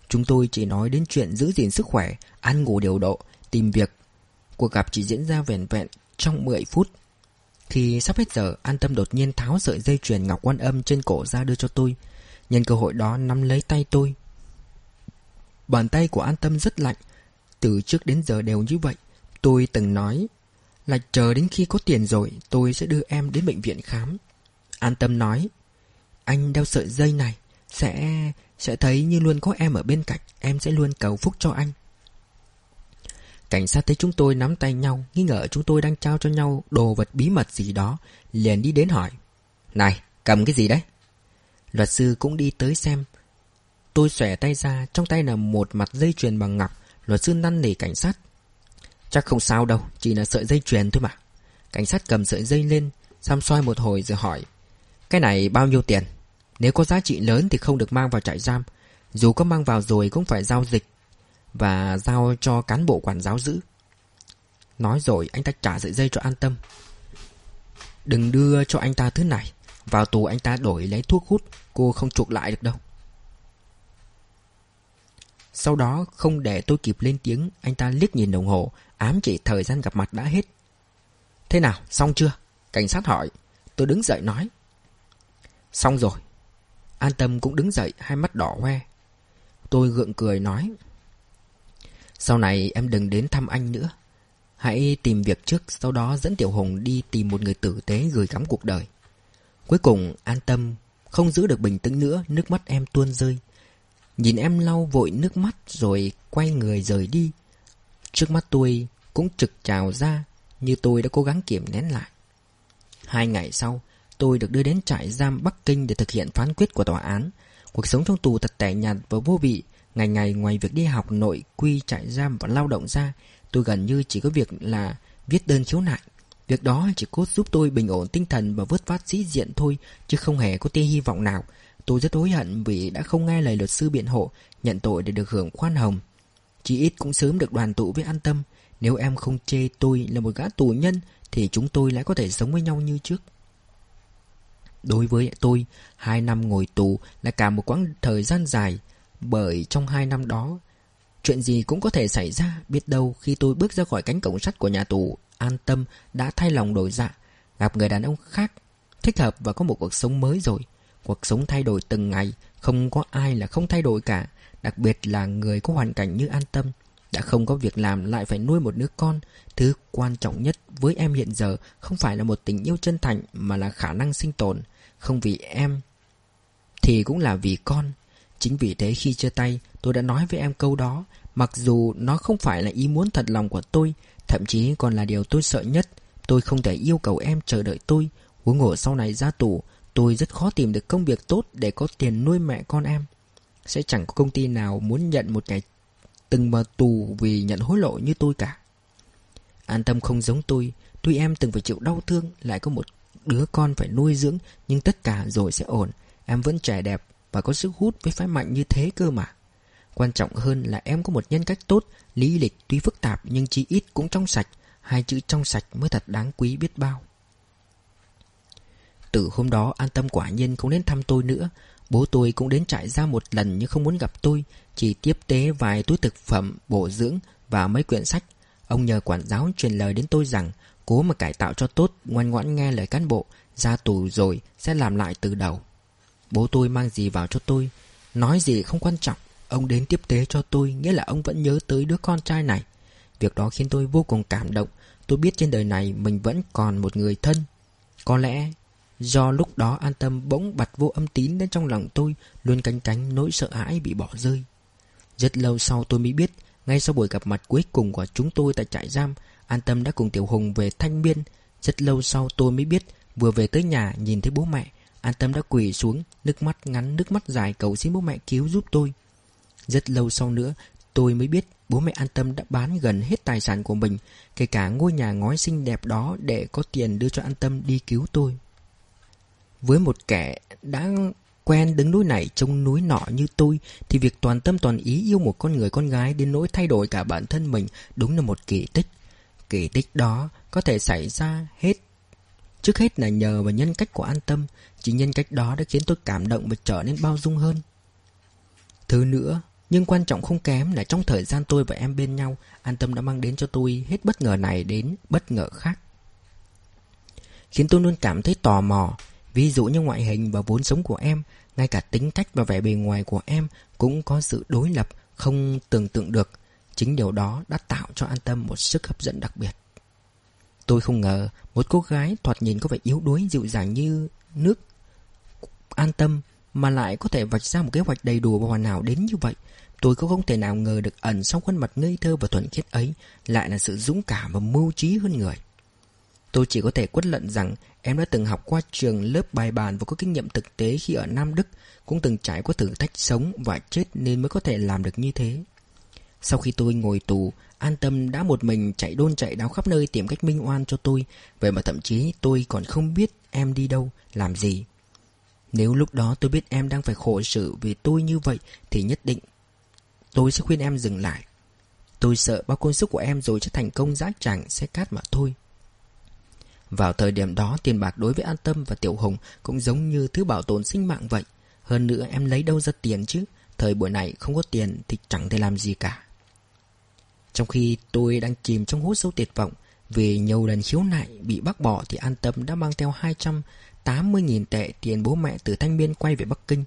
Chúng tôi chỉ nói đến chuyện giữ gìn sức khỏe, Ăn ngủ điều độ, Tìm việc. Cuộc gặp chỉ diễn ra vẻn vẹn trong 10 phút. Khi sắp hết giờ, An Tâm đột nhiên tháo sợi dây chuyền ngọc quan âm trên cổ ra đưa cho tôi. Nhân cơ hội đó nắm lấy tay tôi Bàn tay của An Tâm rất lạnh Từ trước đến giờ đều như vậy Tôi từng nói là chờ đến khi có tiền rồi tôi sẽ đưa em đến bệnh viện khám. An tâm nói, anh đeo sợi dây này, sẽ sẽ thấy như luôn có em ở bên cạnh, em sẽ luôn cầu phúc cho anh. Cảnh sát thấy chúng tôi nắm tay nhau, nghi ngờ chúng tôi đang trao cho nhau đồ vật bí mật gì đó, liền đi đến hỏi. Này, cầm cái gì đấy? Luật sư cũng đi tới xem. Tôi xòe tay ra, trong tay là một mặt dây chuyền bằng ngọc, luật sư năn nỉ cảnh sát. Chắc không sao đâu Chỉ là sợi dây chuyền thôi mà. Cảnh sát cầm sợi dây lên Xăm soi một hồi rồi hỏi Cái này bao nhiêu tiền? Nếu có giá trị lớn thì không được mang vào trại giam. Dù có mang vào rồi cũng phải giao dịch Và giao cho cán bộ quản giáo giữ. Nói rồi anh ta trả sợi dây cho an tâm. Đừng đưa cho anh ta thứ này. Vào tù anh ta đổi lấy thuốc hút, Cô không chuộc lại được đâu. Sau đó, không để tôi kịp lên tiếng, Anh ta liếc nhìn đồng hồ, Ám chỉ thời gian gặp mặt đã hết. Thế nào, xong chưa? Cảnh sát hỏi. Tôi đứng dậy nói. Xong rồi. An tâm cũng đứng dậy, hai mắt đỏ hoe. Tôi gượng cười nói. Sau này em đừng đến thăm anh nữa. Hãy tìm việc trước, Sau đó dẫn Tiểu Hùng đi tìm một người tử tế gửi gắm cuộc đời. Cuối cùng an tâm, Không giữ được bình tĩnh nữa, Nước mắt em tuôn rơi. Nhìn em lau vội nước mắt Rồi quay người rời đi. Trước mắt tôi cũng trực trào ra Như tôi đã cố gắng kiểm nén lại. Hai ngày sau, Tôi được đưa đến trại giam Bắc Kinh Để thực hiện phán quyết của tòa án. Cuộc sống trong tù thật tẻ nhạt và vô vị. Ngày ngày ngoài việc đi học nội quy trại giam và lao động ra, Tôi gần như chỉ có việc là viết đơn khiếu nại. Việc đó chỉ cốt giúp tôi bình ổn tinh thần và vớt vát sĩ diện thôi, Chứ không hề có tia hy vọng nào. Tôi rất hối hận vì đã không nghe lời luật sư biện hộ, Nhận tội để được hưởng khoan hồng. Chỉ ít cũng sớm được đoàn tụ với an tâm. Nếu em không chê tôi là một gã tù nhân, Thì chúng tôi lại có thể sống với nhau như trước. Đối với tôi, Hai năm ngồi tù là cả một quãng thời gian dài, Bởi trong hai năm đó, Chuyện gì cũng có thể xảy ra, Biết đâu khi tôi bước ra khỏi cánh cổng sắt của nhà tù. An tâm, đã thay lòng đổi dạ. Gặp người đàn ông khác, Thích hợp và có một cuộc sống mới rồi. Cuộc sống thay đổi từng ngày, Không có ai là không thay đổi cả. Đặc biệt là người có hoàn cảnh như an tâm, Đã không có việc làm lại phải nuôi một đứa con. Thứ quan trọng nhất với em hiện giờ Không phải là một tình yêu chân thành Mà là khả năng sinh tồn. Không vì em Thì cũng là vì con. Chính vì thế khi chia tay, tôi đã nói với em câu đó, Mặc dù nó không phải là ý muốn thật lòng của tôi Thậm chí còn là điều tôi sợ nhất. Tôi không thể yêu cầu em chờ đợi tôi. Huống hồ sau này ra tù Tôi rất khó tìm được công việc tốt Để có tiền nuôi mẹ con em. Sẽ chẳng có công ty nào muốn nhận một kẻ từng mà tù vì nhận hối lộ như tôi cả. An tâm không giống tôi, tuy em từng phải chịu đau thương, lại có một đứa con phải nuôi dưỡng, nhưng tất cả rồi sẽ ổn. Em vẫn trẻ đẹp Và có sức hút với phái mạnh như thế cơ mà. Quan trọng hơn là em có một nhân cách tốt Lý lịch tuy phức tạp nhưng chí ít cũng trong sạch. Hai chữ trong sạch mới thật đáng quý biết bao. Từ hôm đó an tâm quả nhiên không đến thăm tôi nữa. Bố tôi cũng đến trại ra một lần nhưng không muốn gặp tôi. Chỉ tiếp tế vài túi thực phẩm, bổ dưỡng và mấy quyển sách. Ông nhờ quản giáo truyền lời đến tôi rằng Cố mà cải tạo cho tốt, ngoan ngoãn nghe lời cán bộ Ra tù rồi sẽ làm lại từ đầu. Bố tôi mang gì vào cho tôi? Nói gì không quan trọng. Ông đến tiếp tế cho tôi, Nghĩa là ông vẫn nhớ tới đứa con trai này. Việc đó khiến tôi vô cùng cảm động. Tôi biết trên đời này mình vẫn còn một người thân. Có lẽ Do lúc đó an tâm bỗng bật vô âm tín đến trong lòng tôi, Luôn canh cánh nỗi sợ hãi bị bỏ rơi. Rất lâu sau tôi mới biết, Ngay sau buổi gặp mặt cuối cùng của chúng tôi tại trại giam, An tâm đã cùng Tiểu Hùng về Thanh Biên. Rất lâu sau tôi mới biết, Vừa về tới nhà nhìn thấy bố mẹ, An tâm đã quỳ xuống, Nước mắt ngắn, nước mắt dài cầu xin bố mẹ cứu giúp tôi. Rất lâu sau nữa, Tôi mới biết bố mẹ an tâm đã bán gần hết tài sản của mình, Kể cả ngôi nhà ngói xinh đẹp đó Để có tiền đưa cho an tâm đi cứu tôi. Với một kẻ đã quen đứng núi này trông núi nọ như tôi, Thì việc toàn tâm toàn ý yêu một con người con gái Đến nỗi thay đổi cả bản thân mình Đúng là một kỳ tích. Kỳ tích đó có thể xảy ra hết. Trước hết là nhờ vào nhân cách của an tâm Chỉ nhân cách đó đã khiến tôi cảm động và trở nên bao dung hơn. Thứ nữa nhưng quan trọng không kém là trong thời gian tôi và em bên nhau, An tâm đã mang đến cho tôi hết bất ngờ này đến bất ngờ khác. Khiến tôi luôn cảm thấy tò mò, Ví dụ như ngoại hình và vốn sống của em, Ngay cả tính cách và vẻ bề ngoài của em Cũng có sự đối lập Không tưởng tượng được. Chính điều đó đã tạo cho An Tâm một sức hấp dẫn đặc biệt. Tôi không ngờ Một cô gái thoạt nhìn có vẻ yếu đuối, Dịu dàng như nước. An Tâm mà lại có thể vạch ra một kế hoạch đầy đủ và hoàn hảo đến như vậy Tôi cũng không thể nào ngờ được ẩn sau khuôn mặt ngây thơ và thuần khiết ấy Lại là sự dũng cảm và mưu trí hơn người Tôi chỉ có thể quất lận rằng em đã từng học qua trường lớp bài bản và có kinh nghiệm thực tế khi ở Nam Đức, cũng từng trải qua thử thách sống và chết nên mới có thể làm được như thế. Sau khi tôi ngồi tù, an tâm đã một mình chạy đôn chạy đáo khắp nơi tìm cách minh oan cho tôi, vậy mà thậm chí tôi còn không biết em đi đâu, làm gì. Nếu lúc đó tôi biết em đang phải khổ sự vì tôi như vậy thì nhất định tôi sẽ khuyên em dừng lại. Tôi sợ bao công sức của em rồi sẽ thành công giá chẳng sẽ cát mà thôi. Vào thời điểm đó tiền bạc đối với An Tâm và Tiểu Hùng cũng giống như thứ bảo tồn sinh mạng vậy. Hơn nữa em lấy đâu ra tiền chứ? Thời buổi này không có tiền thì chẳng thể làm gì cả. Trong khi tôi đang chìm trong hố sâu tuyệt vọng, vì nhiều lần khiếu nại bị bác bỏ thì An Tâm đã mang theo 280.000 tệ tiền bố mẹ từ Thanh Biên quay về Bắc Kinh,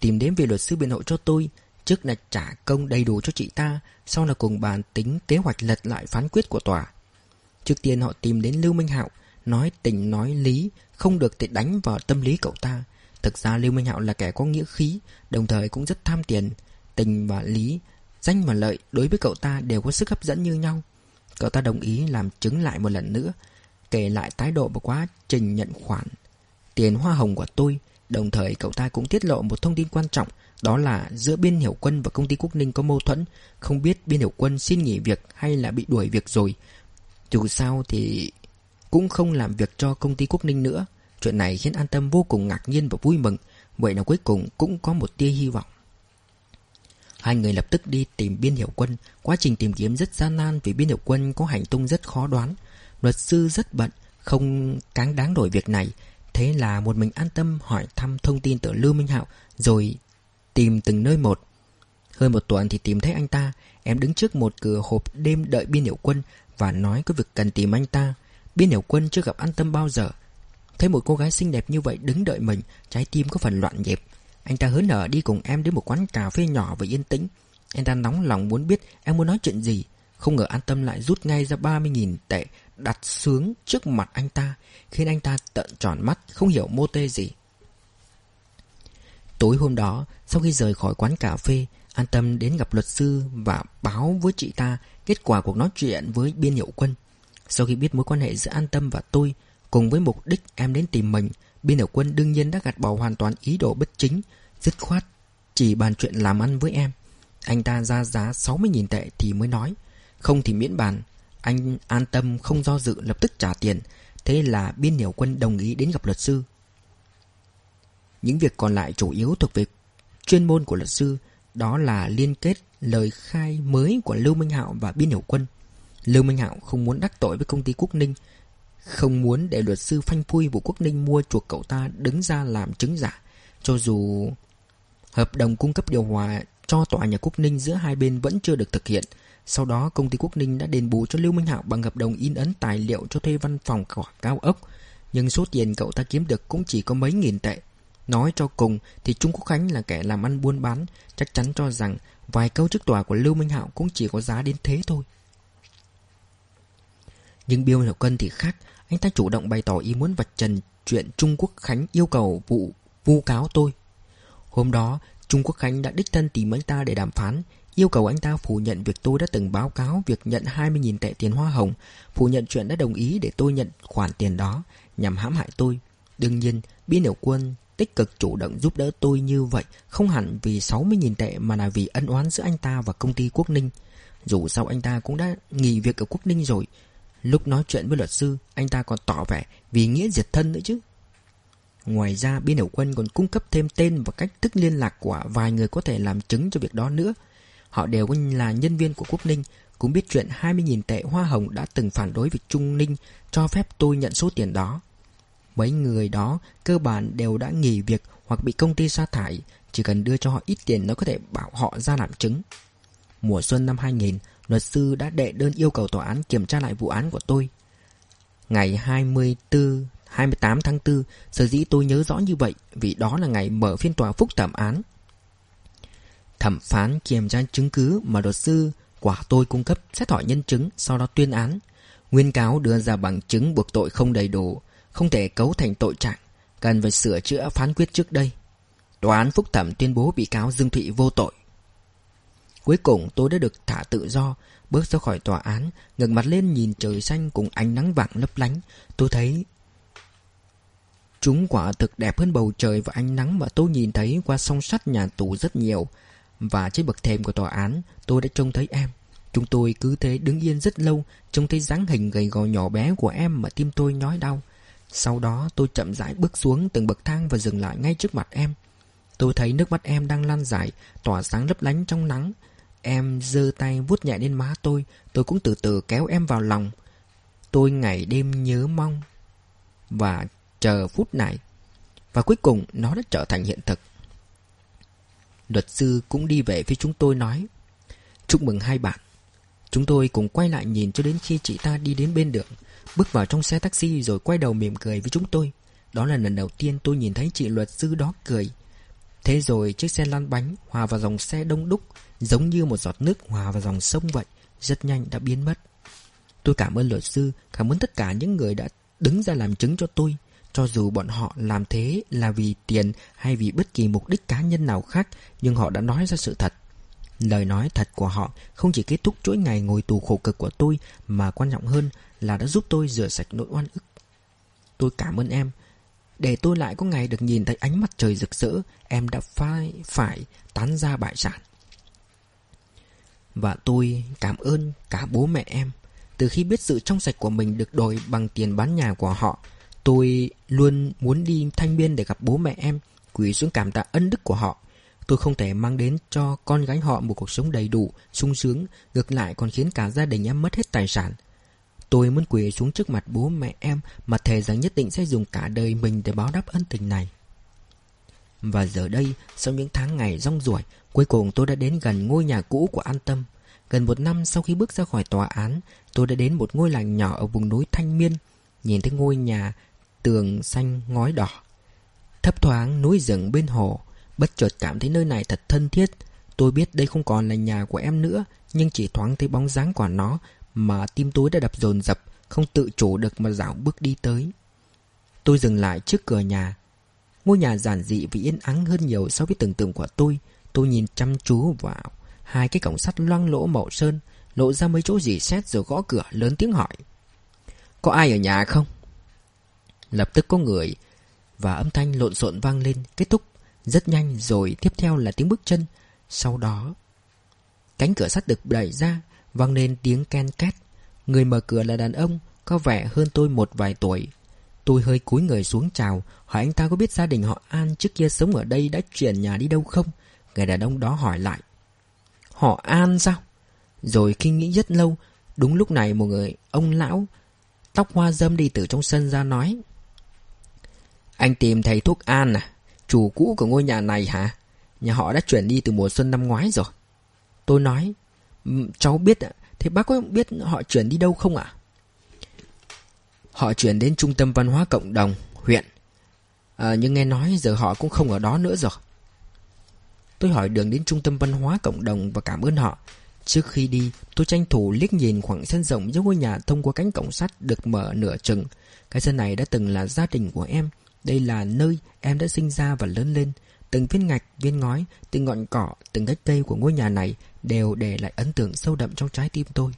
tìm đến vị luật sư biện hộ cho tôi, trước là trả công đầy đủ cho chị ta, sau là cùng bàn tính kế hoạch lật lại phán quyết của tòa. Trước tiên họ tìm đến Lưu Minh Hạo, Nói tình nói lý Không được thì đánh vào tâm lý cậu ta. Thực ra Lưu Minh Hạo là kẻ có nghĩa khí Đồng thời cũng rất tham tiền. Tình và lý Danh và lợi đối với cậu ta đều có sức hấp dẫn như nhau. Cậu ta đồng ý làm chứng lại một lần nữa Kể lại thái độ và quá trình nhận khoản. Tiền hoa hồng của tôi Đồng thời cậu ta cũng tiết lộ một thông tin quan trọng Đó là giữa Biên Hiểu Quân và công ty Quốc Ninh có mâu thuẫn Không biết Biên Hiểu Quân xin nghỉ việc hay là bị đuổi việc rồi Dù sao thì cũng không làm việc cho công ty Quốc Ninh nữa. Chuyện này khiến An Tâm vô cùng ngạc nhiên và vui mừng, vậy là cuối cùng cũng có một tia hy vọng. Hai người lập tức đi tìm biên hiểu quân, quá trình tìm kiếm rất gian nan vì biên hiểu quân có hành tung rất khó đoán. Luật sư rất bận, không cáng đáng đổi việc này, thế là một mình an tâm hỏi thăm thông tin từ Lưu Minh Hạo rồi tìm từng nơi một. Hơn một tuần thì tìm thấy anh ta, em đứng trước một cửa hộp đêm đợi biên hiệu quân và nói có việc cần tìm anh ta. Biên hiểu quân chưa gặp an tâm bao giờ Thấy một cô gái xinh đẹp như vậy đứng đợi mình Trái tim có phần loạn nhịp Anh ta hớn hở đi cùng em đến một quán cà phê nhỏ và yên tĩnh Anh ta nóng lòng muốn biết em muốn nói chuyện gì Không ngờ an tâm lại rút ngay ra 30.000 tệ Đặt sướng trước mặt anh ta, Khiến anh ta tận tròn mắt, Không hiểu mô tê gì. Tối hôm đó, Sau khi rời khỏi quán cà phê, An tâm đến gặp luật sư Và báo với chị ta Kết quả cuộc nói chuyện với biên hiệu quân. Sau khi biết mối quan hệ giữa An Tâm và tôi Cùng với mục đích em đến tìm mình, Biên hiểu quân đương nhiên đã gạt bỏ hoàn toàn ý đồ bất chính, Dứt khoát Chỉ bàn chuyện làm ăn với em. Anh ta ra giá 60.000 tệ thì mới nói, Không thì miễn bàn anh an tâm không do dự lập tức trả tiền Thế là biên hiểu quân đồng ý đến gặp luật sư Những việc còn lại chủ yếu thuộc về chuyên môn của luật sư, đó là liên kết lời khai mới của Lưu Minh Hạo và Biên Hiểu Quân. Lưu Minh Hạo không muốn đắc tội với công ty Quốc Ninh, không muốn để luật sư phanh phui vụ Quốc Ninh mua chuộc cậu ta đứng ra làm chứng giả, cho dù hợp đồng cung cấp điều hòa cho tòa nhà Quốc Ninh giữa hai bên vẫn chưa được thực hiện. Sau đó công ty Quốc Ninh đã đền bù cho Lưu Minh Hạo bằng hợp đồng in ấn tài liệu cho thuê văn phòng quảng cao ốc. Nhưng số tiền cậu ta kiếm được cũng chỉ có mấy nghìn tệ. Nói cho cùng thì Trung Quốc Khánh là kẻ làm ăn buôn bán, chắc chắn cho rằng vài câu trước tòa của Lưu Minh Hạo cũng chỉ có giá đến thế thôi. Nhưng biêu Hiểu Cân thì khác, anh ta chủ động bày tỏ ý muốn vạch trần chuyện Trung Quốc Khánh yêu cầu vụ vu cáo tôi. Hôm đó, Trung Quốc Khánh đã đích thân tìm anh ta để đàm phán, yêu cầu anh ta phủ nhận việc tôi đã từng báo cáo việc nhận 20.000 tệ tiền hoa hồng, phủ nhận chuyện đã đồng ý để tôi nhận khoản tiền đó nhằm hãm hại tôi. Đương nhiên, Biên Hiểu Quân tích cực chủ động giúp đỡ tôi như vậy không hẳn vì 60.000 tệ mà là vì ân oán giữa anh ta và công ty Quốc Ninh. Dù sao anh ta cũng đã nghỉ việc ở Quốc Ninh rồi. Lúc nói chuyện với luật sư, anh ta còn tỏ vẻ vì nghĩa diệt thân nữa chứ. Ngoài ra, biên hiểu quân còn cung cấp thêm tên và cách thức liên lạc của vài người có thể làm chứng cho việc đó nữa. Họ đều là nhân viên của Quốc Ninh, cũng biết chuyện 20.000 tệ hoa hồng đã từng phản đối việc Trung Ninh cho phép tôi nhận số tiền đó. Mấy người đó cơ bản đều đã nghỉ việc hoặc bị công ty sa thải, chỉ cần đưa cho họ ít tiền nó có thể bảo họ ra làm chứng. Mùa xuân năm 2000, luật sư đã đệ đơn yêu cầu tòa án kiểm tra lại vụ án của tôi. Ngày 24 28 tháng 4, sở dĩ tôi nhớ rõ như vậy vì đó là ngày mở phiên tòa phúc thẩm án. Thẩm phán kiểm tra chứng cứ mà luật sư quả tôi cung cấp xét hỏi nhân chứng, sau đó tuyên án. Nguyên cáo đưa ra bằng chứng buộc tội không đầy đủ, không thể cấu thành tội trạng, cần phải sửa chữa phán quyết trước đây. Tòa án phúc thẩm tuyên bố bị cáo Dương Thụy vô tội. Cuối cùng tôi đã được thả tự do, bước ra khỏi tòa án, ngẩng mặt lên nhìn trời xanh cùng ánh nắng vàng lấp lánh. Tôi thấy Chúng quả thực đẹp hơn bầu trời và ánh nắng mà tôi nhìn thấy qua song sắt nhà tù rất nhiều. Và trên bậc thềm của tòa án, tôi đã trông thấy em. Chúng tôi cứ thế đứng yên rất lâu, trông thấy dáng hình gầy gò nhỏ bé của em mà tim tôi nhói đau. Sau đó tôi chậm rãi bước xuống từng bậc thang và dừng lại ngay trước mặt em. Tôi thấy nước mắt em đang lan dài, tỏa sáng lấp lánh trong nắng. Em giơ tay vuốt nhẹ lên má tôi, tôi cũng từ từ kéo em vào lòng. Tôi ngày đêm nhớ mong và chờ phút này. Và cuối cùng nó đã trở thành hiện thực. Luật sư cũng đi về phía chúng tôi nói Chúc mừng hai bạn. Chúng tôi cùng quay lại nhìn cho đến khi chị ta đi đến bên đường, bước vào trong xe taxi rồi quay đầu mỉm cười với chúng tôi. Đó là lần đầu tiên tôi nhìn thấy chị luật sư đó cười. Thế rồi chiếc xe lăn bánh hòa vào dòng xe đông đúc, giống như một giọt nước hòa vào dòng sông vậy, rất nhanh đã biến mất. Tôi cảm ơn luật sư, cảm ơn tất cả những người đã đứng ra làm chứng cho tôi. Cho dù bọn họ làm thế là vì tiền hay vì bất kỳ mục đích cá nhân nào khác, nhưng họ đã nói ra sự thật. Lời nói thật của họ không chỉ kết thúc chuỗi ngày ngồi tù khổ cực của tôi, mà quan trọng hơn là đã giúp tôi rửa sạch nỗi oan ức. Tôi cảm ơn em. Để tôi lại có ngày được nhìn thấy ánh mặt trời rực rỡ, em đã phải, phải tán ra bại sản. Và tôi cảm ơn cả bố mẹ em. Từ khi biết sự trong sạch của mình được đổi bằng tiền bán nhà của họ, Tôi luôn muốn đi thanh biên để gặp bố mẹ em, quỳ xuống cảm tạ ân đức của họ. Tôi không thể mang đến cho con gái họ một cuộc sống đầy đủ, sung sướng, ngược lại còn khiến cả gia đình em mất hết tài sản. Tôi muốn quỳ xuống trước mặt bố mẹ em mà thề rằng nhất định sẽ dùng cả đời mình để báo đáp ân tình này. Và giờ đây, sau những tháng ngày rong ruổi, cuối cùng tôi đã đến gần ngôi nhà cũ của An Tâm. Gần một năm sau khi bước ra khỏi tòa án, tôi đã đến một ngôi làng nhỏ ở vùng núi Thanh Miên. Nhìn thấy ngôi nhà tường xanh ngói đỏ. Thấp thoáng núi rừng bên hồ, bất chợt cảm thấy nơi này thật thân thiết. Tôi biết đây không còn là nhà của em nữa, nhưng chỉ thoáng thấy bóng dáng của nó mà tim tôi đã đập dồn dập, không tự chủ được mà dạo bước đi tới. Tôi dừng lại trước cửa nhà. Ngôi nhà giản dị và yên ắng hơn nhiều so với tưởng tượng của tôi. Tôi nhìn chăm chú vào hai cái cổng sắt loang lỗ màu sơn, lộ ra mấy chỗ gì xét rồi gõ cửa lớn tiếng hỏi. Có ai ở nhà không? Lập tức có người Và âm thanh lộn xộn vang lên, Kết thúc rất nhanh rồi tiếp theo là tiếng bước chân. Sau đó, Cánh cửa sắt được đẩy ra, Vang lên tiếng ken két. Người mở cửa là đàn ông, Có vẻ hơn tôi một vài tuổi. Tôi hơi cúi người xuống chào, Hỏi anh ta có biết gia đình họ An trước kia sống ở đây đã chuyển nhà đi đâu không? Người đàn ông đó hỏi lại. Họ An sao? Rồi khi nghĩ rất lâu, Đúng lúc này một người ông lão Tóc hoa dâm đi từ trong sân ra nói anh tìm thầy thuốc An à? Chủ cũ của ngôi nhà này hả? Nhà họ đã chuyển đi từ mùa xuân năm ngoái rồi. Tôi nói ừ, Cháu biết ạ. Thế bác có biết họ chuyển đi đâu không ạ? Họ chuyển đến trung tâm văn hóa cộng đồng Huyện. À, Nhưng nghe nói giờ họ cũng không ở đó nữa rồi. Tôi hỏi đường đến trung tâm văn hóa cộng đồng Và cảm ơn họ. Trước khi đi tôi tranh thủ liếc nhìn khoảng sân rộng giữa ngôi nhà thông qua cánh cổng sắt được mở nửa chừng. Cái sân này đã từng là gia đình của em. Đây là nơi em đã sinh ra và lớn lên Từng viên ngạch, viên ngói, từng ngọn cỏ, từng gách cây của ngôi nhà này đều để lại ấn tượng sâu đậm trong trái tim tôi.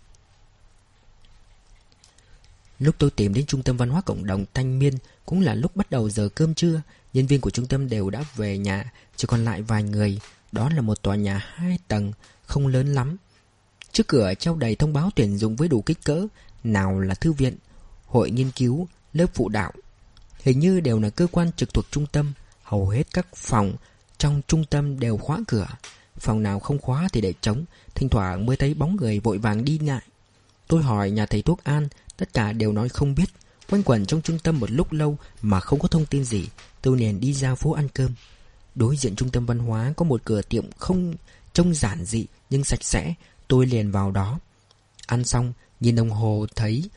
Lúc tôi tìm đến trung tâm văn hóa cộng đồng Thanh Miên cũng là lúc bắt đầu giờ cơm trưa. Nhân viên của trung tâm đều đã về nhà, chỉ còn lại vài người. Đó là một tòa nhà hai tầng, không lớn lắm. Trước cửa treo đầy thông báo tuyển dụng với đủ kích cỡ, nào là thư viện, hội nghiên cứu, lớp phụ đạo. Hình như đều là cơ quan trực thuộc trung tâm, hầu hết các phòng trong trung tâm đều khóa cửa. Phòng nào không khóa thì để trống. Thỉnh thoảng mới thấy bóng người vội vàng đi lại. Tôi hỏi nhà thầy thuốc An Tất cả đều nói không biết. Quanh quẩn trong trung tâm một lúc lâu Mà không có thông tin gì. Tôi liền đi ra phố ăn cơm. Đối diện trung tâm văn hóa có một cửa tiệm không Trông giản dị nhưng sạch sẽ. Tôi liền vào đó. Ăn xong nhìn đồng hồ thấy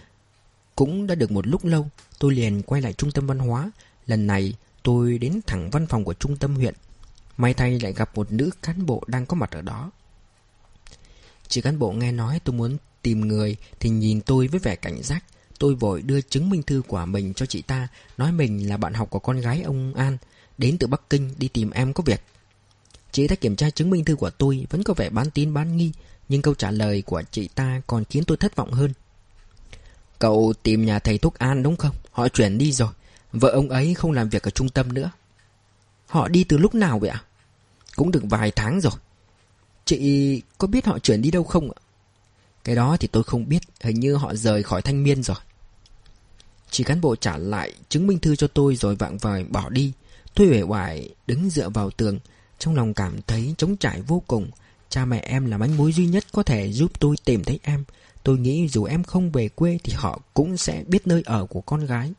cũng đã được một lúc lâu, Tôi liền quay lại trung tâm văn hóa. Lần này, tôi đến thẳng văn phòng của trung tâm huyện. May thay lại gặp một nữ cán bộ đang có mặt ở đó. Chị cán bộ nghe nói tôi muốn tìm người Thì nhìn tôi với vẻ cảnh giác. Tôi vội đưa chứng minh thư của mình cho chị ta, Nói mình là bạn học của con gái ông An, Đến từ Bắc Kinh đi tìm em có việc. Chị ta kiểm tra chứng minh thư của tôi, Vẫn có vẻ bán tín bán nghi, Nhưng câu trả lời của chị ta còn khiến tôi thất vọng hơn. Cậu tìm nhà thầy thuốc An đúng không? Họ chuyển đi rồi. Vợ ông ấy không làm việc ở trung tâm nữa. Họ đi từ lúc nào vậy ạ? Cũng được vài tháng rồi. Chị có biết họ chuyển đi đâu không ạ? Cái đó thì tôi không biết. Hình như họ rời khỏi thanh miên rồi. Chỉ cán bộ trả lại chứng minh thư cho tôi rồi vạng vời bỏ đi. Tôi uể oải đứng dựa vào tường. Trong lòng cảm thấy trống trải vô cùng. Cha mẹ em là manh mối duy nhất có thể giúp tôi tìm thấy em. Tôi nghĩ dù em không về quê thì họ cũng sẽ biết nơi ở của con gái.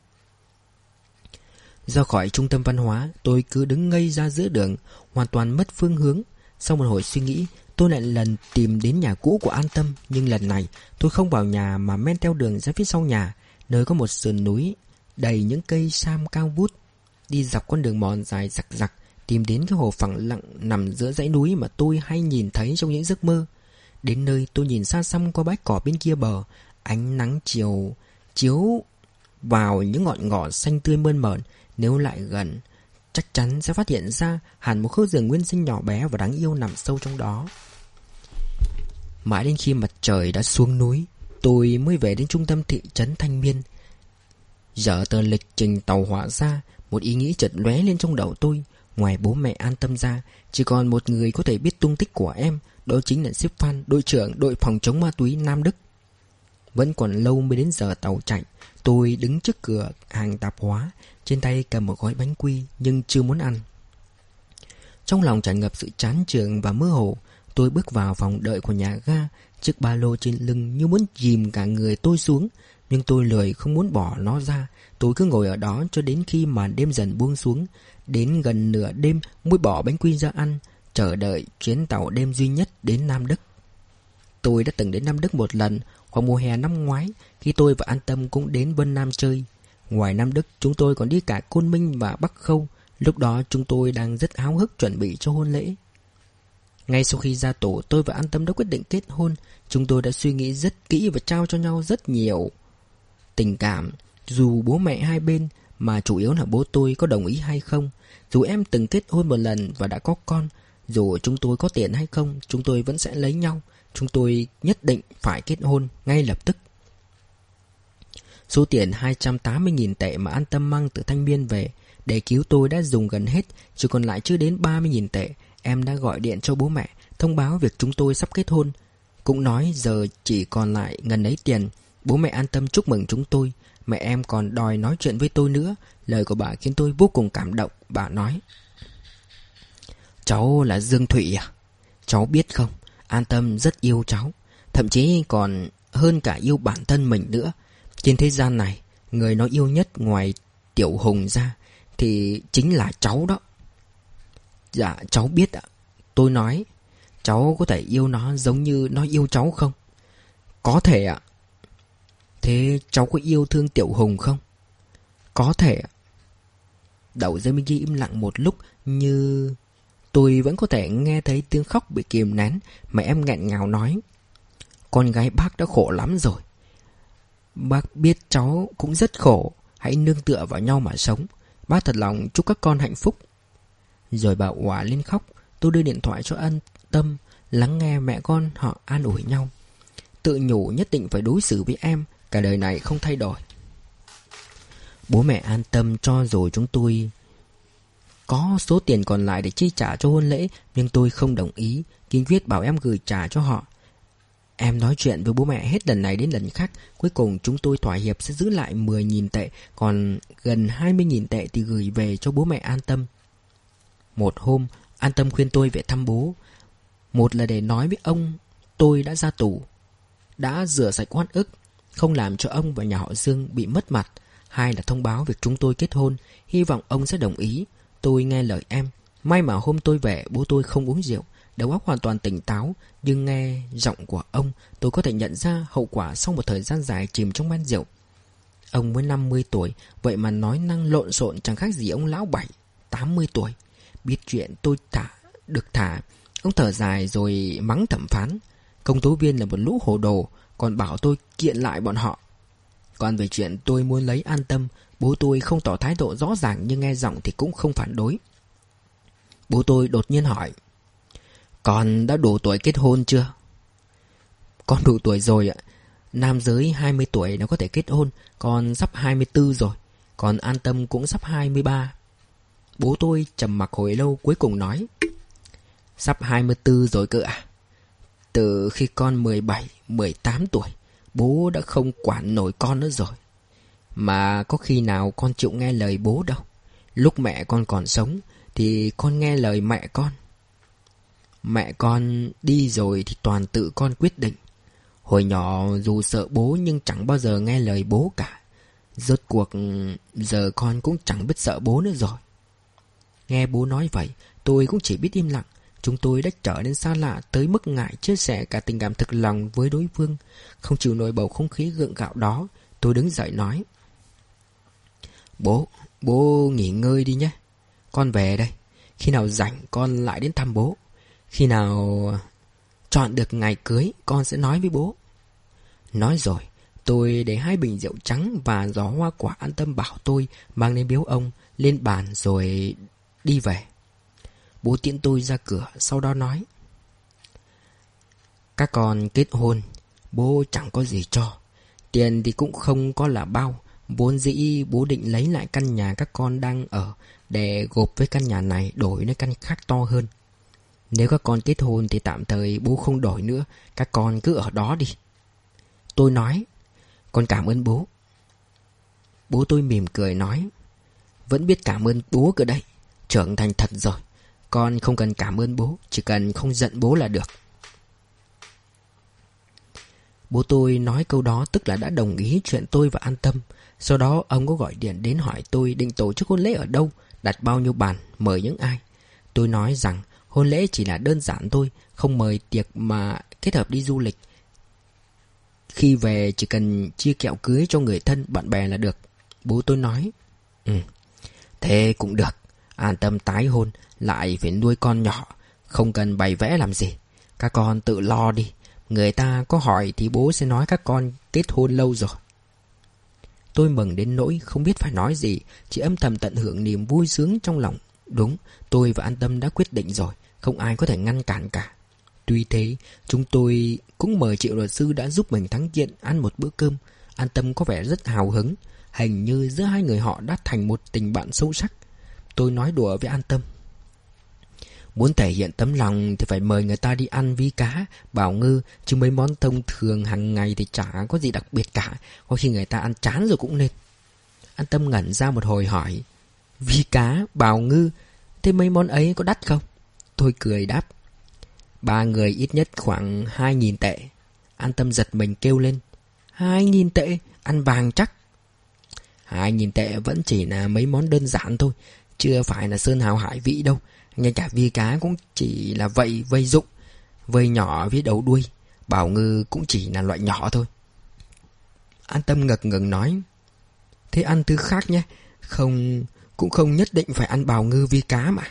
Ra khỏi trung tâm văn hóa, Tôi cứ đứng ngây ra giữa đường, Hoàn toàn mất phương hướng. Sau một hồi suy nghĩ, Tôi lại lần tìm đến nhà cũ của An Tâm. Nhưng lần này, tôi không vào nhà Mà men theo đường ra phía sau nhà, Nơi có một sườn núi Đầy những cây sam cao vút. Đi dọc con đường mòn dài giặc giặc Tìm đến cái hồ phẳng lặng nằm giữa dãy núi Mà tôi hay nhìn thấy trong những giấc mơ. Đến nơi tôi nhìn xa xăm qua bãi cỏ bên kia bờ, Ánh nắng chiều, chiếu vào những ngọn ngỏ xanh tươi mơn mởn. Nếu lại gần, Chắc chắn sẽ phát hiện ra hẳn một khu rừng nguyên sinh nhỏ bé và đáng yêu nằm sâu trong đó. Mãi đến khi mặt trời đã xuống núi, Tôi mới về đến trung tâm thị trấn Thanh Miên. Giờ tờ lịch trình tàu hỏa ra, Một ý nghĩ chợt lóe lên trong đầu tôi. Ngoài bố mẹ an tâm ra, Chỉ còn một người có thể biết tung tích của em đó chính là Sếp Phan Đội trưởng, đội phòng chống ma túy Nam Đức. Vẫn còn lâu mới đến giờ tàu chạy, Tôi đứng trước cửa hàng tạp hóa, trên tay cầm một gói bánh quy Nhưng chưa muốn ăn. Trong lòng tràn ngập sự chán trường và mơ hồ, Tôi bước vào phòng đợi của nhà ga, Chiếc ba lô trên lưng như muốn dìm cả người tôi xuống, Nhưng tôi lười không muốn bỏ nó ra. Tôi cứ ngồi ở đó cho đến khi màn đêm dần buông xuống. Đến gần nửa đêm mới bỏ bánh quy ra ăn. Chờ đợi chuyến tàu đêm duy nhất đến Nam Đức. Tôi đã từng đến Nam Đức một lần Khoảng mùa hè năm ngoái, Khi tôi và An Tâm cũng đến Vân Nam chơi. Ngoài Nam Đức, chúng tôi còn đi cả Côn Minh và Bắc Khâu. Lúc đó, chúng tôi đang rất háo hức chuẩn bị cho hôn lễ. Ngay sau khi ra tổ tôi và An Tâm đã quyết định kết hôn. Chúng tôi đã suy nghĩ rất kỹ và trao cho nhau rất nhiều Tình cảm. Dù bố mẹ hai bên, Mà chủ yếu là bố tôi có đồng ý hay không, Dù em từng kết hôn một lần và đã có con dù chúng tôi có tiền hay không Chúng tôi vẫn sẽ lấy nhau Chúng tôi nhất định phải kết hôn ngay lập tức Số tiền 280.000 tệ mà An Tâm mang từ Thanh Biên về để cứu tôi đã dùng gần hết, chỉ còn lại chưa đến 30.000 tệ. Em đã gọi điện cho bố mẹ, thông báo việc chúng tôi sắp kết hôn. Cũng nói giờ chỉ còn lại ngần ấy tiền. Bố mẹ an tâm chúc mừng chúng tôi. Mẹ em còn đòi nói chuyện với tôi nữa Lời của bà khiến tôi vô cùng cảm động Bà nói Cháu là Dương Thụy à? Cháu biết không? An Tâm rất yêu cháu. Thậm chí còn hơn cả yêu bản thân mình nữa. Trên thế gian này, Người nó yêu nhất ngoài Tiểu Hùng ra Thì chính là cháu đó. Dạ cháu biết ạ. Tôi nói, Cháu có thể yêu nó giống như nó yêu cháu không? Có thể ạ. Thế cháu có yêu thương Tiểu Hùng không? Có thể ạ. Đầu dây Minh Ghi im lặng một lúc như... Tôi vẫn có thể nghe thấy tiếng khóc bị kìm nén Mà em nghẹn ngào nói. Con gái bác đã khổ lắm rồi. Bác biết cháu cũng rất khổ, Hãy nương tựa vào nhau mà sống. Bác thật lòng chúc các con hạnh phúc. Rồi bà quả lên khóc, Tôi đưa điện thoại cho ân tâm, Lắng nghe mẹ con họ an ủi nhau. Tự nhủ nhất định phải đối xử với em, Cả đời này không thay đổi. Bố mẹ an tâm cho rồi chúng tôi có số tiền còn lại để chi trả cho hôn lễ, Nhưng tôi không đồng ý. Kiên quyết bảo em gửi trả cho họ. Em nói chuyện với bố mẹ hết lần này đến lần khác. Cuối cùng chúng tôi thỏa hiệp sẽ giữ lại 10.000 tệ, Còn gần 20.000 tệ thì gửi về cho bố mẹ an tâm. Một hôm, An tâm khuyên tôi về thăm bố. Một là để nói với ông, Tôi đã ra tù, Đã rửa sạch oan ức, Không làm cho ông và nhà họ Dương bị mất mặt. Hai là thông báo việc chúng tôi kết hôn. Hy vọng ông sẽ đồng ý. Tôi nghe lời em. May mà hôm tôi về, bố tôi không uống rượu. Đầu óc hoàn toàn tỉnh táo, Nhưng nghe giọng của ông, Tôi có thể nhận ra hậu quả sau một thời gian dài chìm trong men rượu. Ông mới 50 tuổi, Vậy mà nói năng lộn xộn chẳng khác gì ông lão bảy 80 tuổi. Biết chuyện tôi thả, được thả, Ông thở dài rồi mắng thẩm phán. Công tố viên là một lũ hồ đồ, Còn bảo tôi kiện lại bọn họ. Còn về chuyện tôi muốn lấy an tâm Bố tôi không tỏ thái độ rõ ràng Nhưng nghe giọng thì cũng không phản đối. Bố tôi đột nhiên hỏi Con đã đủ tuổi kết hôn chưa? Con đủ tuổi rồi ạ. Nam giới 20 tuổi nó có thể kết hôn Con sắp 24 rồi Còn an tâm cũng sắp 23 Bố tôi trầm mặc hồi lâu cuối cùng nói Sắp 24 rồi cơ à Từ khi con 17, 18 tuổi Bố đã không quản nổi con nữa rồi. Mà có khi nào con chịu nghe lời bố đâu? Lúc mẹ con còn sống Thì con nghe lời mẹ con. Mẹ con đi rồi thì toàn tự con quyết định. Hồi nhỏ dù sợ bố nhưng chẳng bao giờ nghe lời bố cả. Rốt cuộc giờ con cũng chẳng biết sợ bố nữa rồi. Nghe bố nói vậy tôi cũng chỉ biết im lặng. Chúng tôi đã trở nên xa lạ tới mức ngại chia sẻ cả tình cảm thực lòng với đối phương. Không chịu nổi bầu không khí gượng gạo đó, tôi đứng dậy nói. Bố, bố nghỉ ngơi đi nhé. Con về đây. Khi nào rảnh con lại đến thăm bố. Khi nào chọn được ngày cưới con sẽ nói với bố. Nói rồi, tôi để hai bình rượu trắng và gió hoa quả an tâm bảo tôi mang lên biếu ông lên bàn rồi đi về. Bố tiễn tôi ra cửa Sau đó nói Các con kết hôn Bố chẳng có gì cho Tiền thì cũng không có là bao Vốn dĩ bố định lấy lại căn nhà các con đang ở Để gộp với căn nhà này đổi nơi căn khác to hơn. Nếu các con kết hôn thì tạm thời bố không đổi nữa, Các con cứ ở đó đi. Tôi nói, Con cảm ơn bố. Bố tôi mỉm cười nói, Vẫn biết cảm ơn bố cơ đấy, Trưởng thành thật rồi. Con không cần cảm ơn bố, Chỉ cần không giận bố là được. Bố tôi nói câu đó tức là đã đồng ý chuyện tôi và an tâm. Sau đó ông có gọi điện đến hỏi tôi định tổ chức hôn lễ ở đâu Đặt bao nhiêu bàn, mời những ai. Tôi nói rằng hôn lễ chỉ là đơn giản thôi Không mời tiệc mà kết hợp đi du lịch. Khi về chỉ cần chia kẹo cưới cho người thân, bạn bè là được. Bố tôi nói Ừ, thế cũng được. An tâm tái hôn lại phải nuôi con nhỏ Không cần bày vẽ làm gì. Các con tự lo đi. Người ta có hỏi thì bố sẽ nói các con kết hôn lâu rồi. Tôi mừng đến nỗi không biết phải nói gì. Chỉ âm thầm tận hưởng niềm vui sướng trong lòng. Đúng, tôi và An Tâm đã quyết định rồi Không ai có thể ngăn cản cả. Tuy thế, chúng tôi cũng mời triệu luật sư đã giúp mình thắng kiện ăn một bữa cơm. An Tâm có vẻ rất hào hứng Hình như giữa hai người họ đã thành một tình bạn sâu sắc. Tôi nói đùa với An Tâm. Muốn thể hiện tấm lòng thì phải mời người ta đi ăn vi cá, bảo ngư, chứ mấy món thông thường hàng ngày thì chả có gì đặc biệt cả, có khi người ta ăn chán rồi cũng nên. An Tâm ngẩn ra một hồi hỏi, vi cá, bảo ngư, thế mấy món ấy có đắt không? Tôi cười đáp, ba người ít nhất khoảng hai nghìn tệ. An Tâm giật mình kêu lên, hai nghìn tệ, ăn vàng chắc. Hai nghìn tệ vẫn chỉ là mấy món đơn giản thôi, chưa phải là sơn hào hải vị đâu. Ngay cả vi cá cũng chỉ là vậy vây dụng Vây nhỏ với đầu đuôi. Bảo ngư cũng chỉ là loại nhỏ thôi. An tâm ngực ngừng nói, Thế ăn thứ khác nhé. Không, Cũng không nhất định phải ăn bào ngư vi cá mà.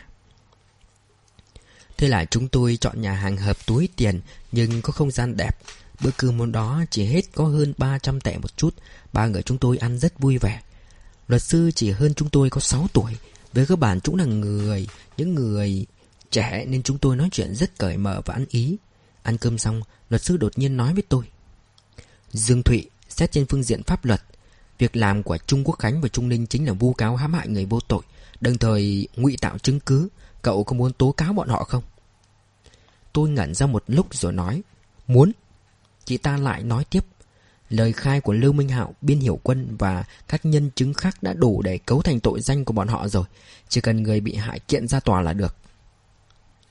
Thế là chúng tôi chọn nhà hàng hợp túi tiền, Nhưng có không gian đẹp. Bữa cơm món đó chỉ hết có hơn 300 tệ một chút. Ba người chúng tôi ăn rất vui vẻ. Luật sư chỉ hơn chúng tôi có 6 tuổi về cơ bản chúng là người những người trẻ nên chúng tôi nói chuyện rất cởi mở và ăn ý. Ăn cơm xong, luật sư đột nhiên nói với tôi. Dương Thụy, xét trên phương diện pháp luật, việc làm của Trung Quốc Khánh và Trung Ninh chính là vu cáo hãm hại người vô tội, đồng thời ngụy tạo chứng cứ. Cậu có muốn tố cáo bọn họ không? Tôi ngẩn ra một lúc rồi nói. Muốn. Chị ta lại nói tiếp. Lời khai của Lưu Minh Hạo, Biên Hiểu Quân và các nhân chứng khác đã đủ để cấu thành tội danh của bọn họ rồi. Chỉ cần người bị hại kiện ra tòa là được.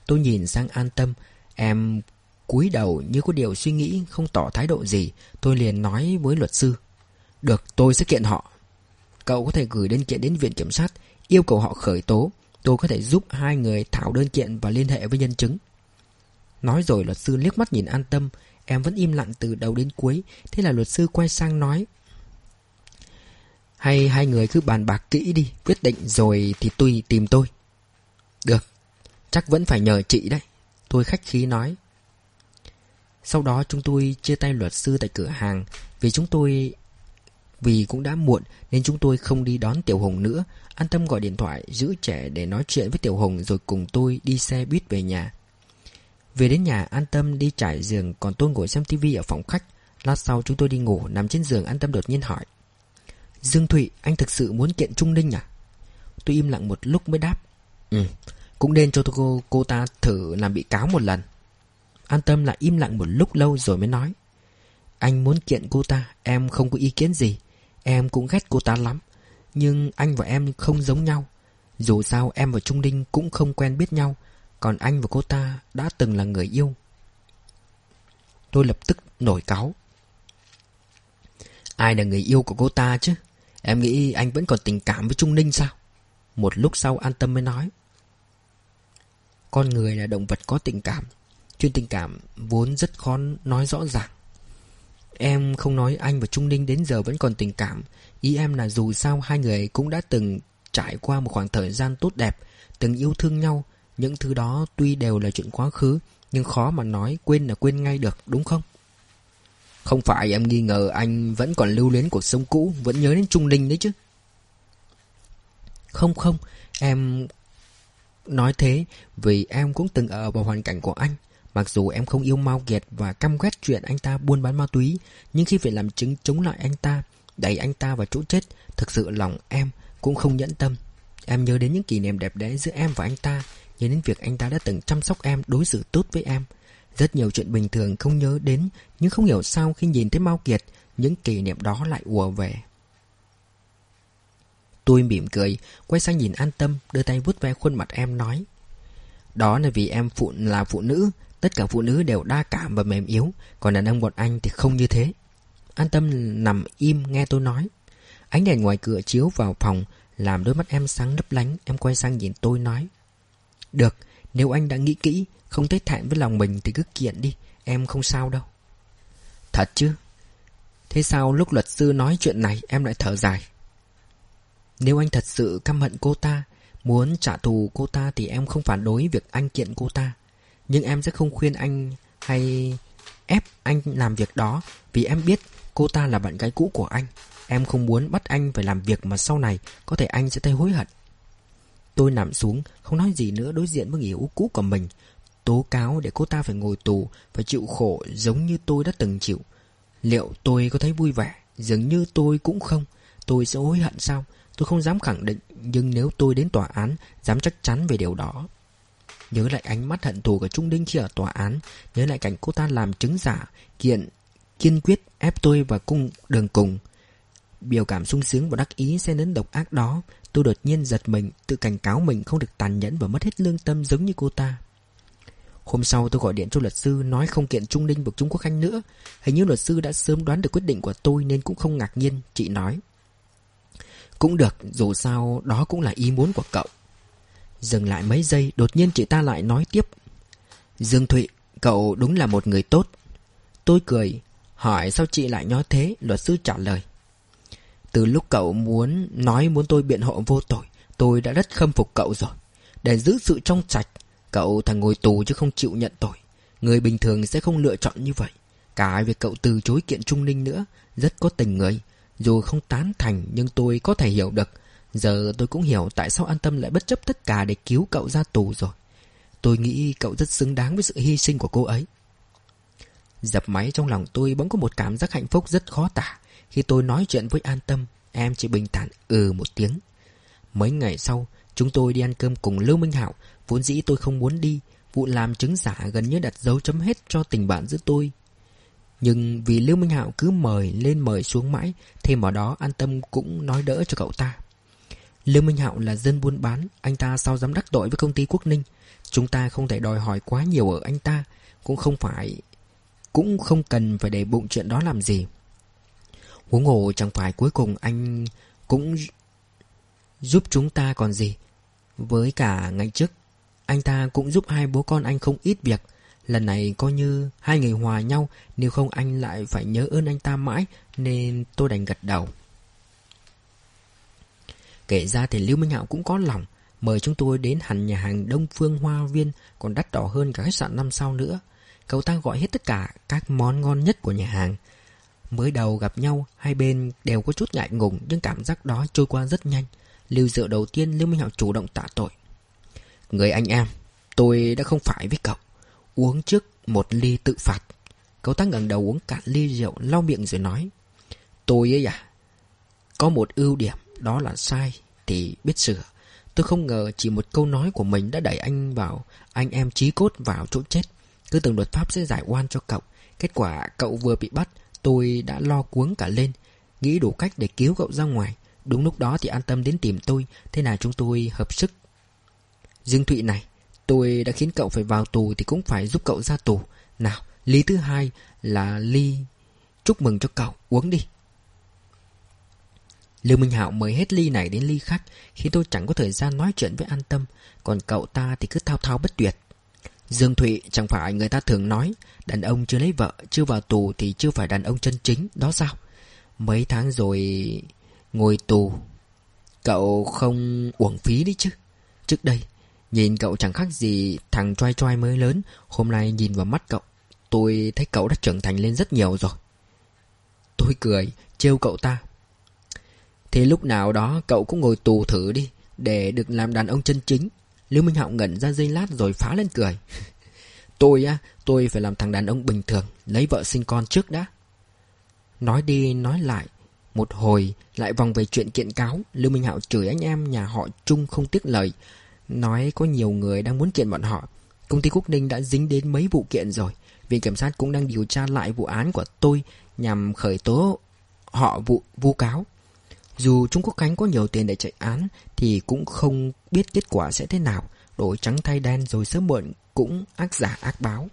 Tôi nhìn sang an tâm, em cúi đầu như có điều suy nghĩ không tỏ thái độ gì. Tôi liền nói với luật sư. Được, tôi sẽ kiện họ. Cậu có thể gửi đơn kiện đến viện kiểm sát, yêu cầu họ khởi tố. Tôi có thể giúp hai người thảo đơn kiện và liên hệ với nhân chứng. Nói rồi luật sư liếc mắt nhìn an tâm, Em vẫn im lặng từ đầu đến cuối, Thế là luật sư quay sang nói. Hay hai người cứ bàn bạc kỹ đi, Quyết định rồi thì tùy tìm tôi. Được, Chắc vẫn phải nhờ chị đấy, Tôi khách khí nói. Sau đó chúng tôi chia tay luật sư tại cửa hàng, Vì chúng tôi, Vì cũng đã muộn Nên chúng tôi không đi đón Tiểu Hùng nữa. An tâm gọi điện thoại giữ trẻ để nói chuyện với Tiểu Hùng Rồi cùng tôi đi xe buýt về nhà về đến nhà an tâm đi trải giường Còn tôi ngồi xem tivi ở phòng khách. Lát sau chúng tôi đi ngủ Nằm trên giường an tâm đột nhiên hỏi. Dương Thụy anh thực sự muốn kiện Trung Ninh à? Tôi im lặng một lúc mới đáp. Ừ Cũng nên cho cô, cô ta thử làm bị cáo một lần. An tâm lại im lặng một lúc lâu rồi mới nói. Anh muốn kiện cô ta Em không có ý kiến gì. Em cũng ghét cô ta lắm. Nhưng anh và em không giống nhau. Dù sao em và Trung Ninh cũng không quen biết nhau còn anh và cô ta đã từng là người yêu. Tôi lập tức nổi cáu. Ai là người yêu của cô ta chứ? Em nghĩ anh vẫn còn tình cảm với Trung Ninh sao? Một lúc sau an tâm mới nói. Con người là động vật có tình cảm. Chuyện tình cảm vốn rất khó nói rõ ràng. Em không nói anh và Trung Ninh đến giờ vẫn còn tình cảm. Ý em là dù sao hai người cũng đã từng trải qua một khoảng thời gian tốt đẹp, Từng yêu thương nhau những thứ đó tuy đều là chuyện quá khứ, Nhưng khó mà nói quên là quên ngay được, đúng không? Không phải em nghi ngờ anh vẫn còn lưu luyến cuộc sống cũ, Vẫn nhớ đến Trung Linh đấy chứ? Không không, Em nói thế Vì em cũng từng ở vào hoàn cảnh của anh. Mặc dù em không yêu Mao Kiệt Và căm ghét chuyện anh ta buôn bán ma túy, Nhưng khi phải làm chứng chống lại anh ta, Đẩy anh ta vào chỗ chết, Thực sự lòng em cũng không nhẫn tâm. Em nhớ đến những kỷ niệm đẹp đẽ giữa em và anh ta Nhớ đến việc anh ta đã từng chăm sóc em, Đối xử tốt với em. Rất nhiều chuyện bình thường không nhớ đến, Nhưng không hiểu sao khi nhìn thấy Mao Kiệt, Những kỷ niệm đó lại ùa về. Tôi mỉm cười, Quay sang nhìn an tâm, Đưa tay vuốt ve khuôn mặt em, nói, Đó là vì em phụ, là phụ nữ. Tất cả phụ nữ đều đa cảm và mềm yếu. Còn đàn ông bọn anh thì không như thế. An tâm nằm im nghe tôi nói. Ánh đèn ngoài cửa chiếu vào phòng, Làm đôi mắt em sáng lấp lánh. Em quay sang nhìn tôi nói được, nếu anh đã nghĩ kỹ, không thấy thẹn với lòng mình thì cứ kiện đi, em không sao đâu. Thật chứ? Thế sao lúc luật sư nói chuyện này em lại thở dài? Nếu anh thật sự căm hận cô ta, muốn trả thù cô ta thì em không phản đối việc anh kiện cô ta. Nhưng em sẽ không khuyên anh hay ép anh làm việc đó vì em biết cô ta là bạn gái cũ của anh. Em không muốn bắt anh phải làm việc mà sau này có thể anh sẽ thấy hối hận. Tôi nằm xuống, không nói gì nữa đối diện với người yêu cũ của mình. Tố cáo để cô ta phải ngồi tù, phải chịu khổ giống như tôi đã từng chịu. Liệu tôi có thấy vui vẻ? Dường như tôi cũng không. Tôi sẽ hối hận sao? Tôi không dám khẳng định, nhưng nếu tôi đến tòa án, dám chắc chắn về điều đó. Nhớ lại ánh mắt hận thù của Trung Đinh khi ở tòa án Nhớ lại cảnh cô ta làm chứng giả Kiện kiên quyết ép tôi và cung đường cùng Biểu cảm sung sướng và đắc ý xen đến độc ác đó, Tôi đột nhiên giật mình, Tự cảnh cáo mình không được tàn nhẫn và mất hết lương tâm giống như cô ta. Hôm sau tôi gọi điện cho luật sư, Nói không kiện Trung Ninh và Trung Quốc Khanh nữa. Hình như luật sư đã sớm đoán được quyết định của tôi Nên cũng không ngạc nhiên, Chị nói. Cũng được, dù sao đó cũng là ý muốn của cậu. Dừng lại mấy giây, Đột nhiên chị ta lại nói tiếp. Dương Thụy, Cậu đúng là một người tốt. Tôi cười, Hỏi sao chị lại nói thế? Luật sư trả lời. Từ lúc cậu muốn nói muốn tôi biện hộ vô tội, Tôi đã rất khâm phục cậu rồi. Để giữ sự trong sạch, Cậu thằng ngồi tù chứ không chịu nhận tội. Người bình thường sẽ không lựa chọn như vậy. Cả việc cậu từ chối kiện Trung Ninh nữa, Rất có tình người. Dù không tán thành, nhưng tôi có thể hiểu được. Giờ tôi cũng hiểu tại sao an tâm lại bất chấp tất cả để cứu cậu ra tù rồi. Tôi nghĩ cậu rất xứng đáng với sự hy sinh của cô ấy. Dập máy trong lòng tôi bỗng có một cảm giác hạnh phúc rất khó tả. Khi tôi nói chuyện với an tâm, Em chỉ bình thản ừ một tiếng. Mấy ngày sau, Chúng tôi đi ăn cơm cùng Lưu Minh Hạo. Vốn dĩ tôi không muốn đi, Vụ làm chứng giả gần như đặt dấu chấm hết cho tình bạn giữa tôi. Nhưng vì Lưu Minh Hạo cứ mời lên mời xuống mãi, Thêm vào đó an tâm cũng nói đỡ cho cậu ta. Lưu Minh Hạo là dân buôn bán, Anh ta sao dám đắc tội với công ty Quốc Ninh? Chúng ta không thể đòi hỏi quá nhiều ở anh ta, Cũng không phải, Cũng không cần phải để bụng chuyện đó làm gì. Huống hồ chẳng phải cuối cùng anh cũng giúp chúng ta còn gì. Với cả ngày trước, Anh ta cũng giúp hai bố con anh không ít việc. Lần này coi như hai người hòa nhau, Nếu không anh lại phải nhớ ơn anh ta mãi, Nên tôi đành gật đầu. Kể ra thì Lưu Minh Hạo cũng có lòng, Mời chúng tôi đến hẳn nhà hàng Đông Phương Hoa Viên, Còn đắt đỏ hơn cả khách sạn năm sao nữa. Cậu ta gọi hết tất cả các món ngon nhất của nhà hàng. Mới đầu gặp nhau, Hai bên đều có chút ngại ngùng, Nhưng cảm giác đó trôi qua rất nhanh. Lưu dựa đầu tiên, Lưu Minh Hạo chủ động tạ tội. Người anh em, Tôi đã không phải với cậu. Uống trước một ly tự phạt. Cậu ta ngẩng đầu uống cạn ly rượu, Lau miệng rồi nói, Tôi ấy à Có một ưu điểm, đó là sai Thì biết sửa. Tôi không ngờ chỉ một câu nói của mình đã đẩy anh vào, Anh em chí cốt vào chỗ chết. Cứ tưởng luật pháp sẽ giải oan cho cậu. Kết quả cậu vừa bị bắt Tôi đã lo cuống cả lên, Nghĩ đủ cách để cứu cậu ra ngoài. Đúng lúc đó thì an tâm đến tìm tôi, Thế là chúng tôi hợp sức. Dương Thụy này, Tôi đã khiến cậu phải vào tù Thì cũng phải giúp cậu ra tù. Nào ly thứ hai là ly, Chúc mừng cho cậu, uống đi. Lưu Minh Hạo mời hết ly này đến ly khác Khi tôi chẳng có thời gian nói chuyện với an tâm. Còn cậu ta thì cứ thao thao bất tuyệt. Dương Thụy chẳng phải người ta thường nói, Đàn ông chưa lấy vợ, Chưa vào tù thì chưa phải đàn ông chân chính, Đó sao? Mấy tháng rồi ngồi tù, Cậu không uổng phí đi chứ? Trước đây, Nhìn cậu chẳng khác gì thằng trai trai mới lớn, Hôm nay nhìn vào mắt cậu, Tôi thấy cậu đã trưởng thành lên rất nhiều rồi. Tôi cười, trêu cậu ta. Thế lúc nào đó cậu cũng ngồi tù thử đi, Để được làm đàn ông chân chính. Lưu Minh Hạo ngẩn ra giây lát rồi phá lên cười. Tôi á, Tôi phải làm thằng đàn ông bình thường, Lấy vợ sinh con trước đã. Nói đi nói lại, Một hồi lại vòng về chuyện kiện cáo. Lưu Minh Hạo chửi anh em nhà họ Trung không tiếc lời, Nói có nhiều người đang muốn kiện bọn họ. Công ty Quốc Ninh đã dính đến mấy vụ kiện rồi. Viện Kiểm sát cũng đang điều tra lại vụ án của tôi Nhằm khởi tố họ vụ, vu cáo dù Trung Quốc Khánh có nhiều tiền để chạy án, Thì cũng không biết kết quả sẽ thế nào. Đổi trắng thay đen rồi sớm muộn Cũng ác giả ác báo.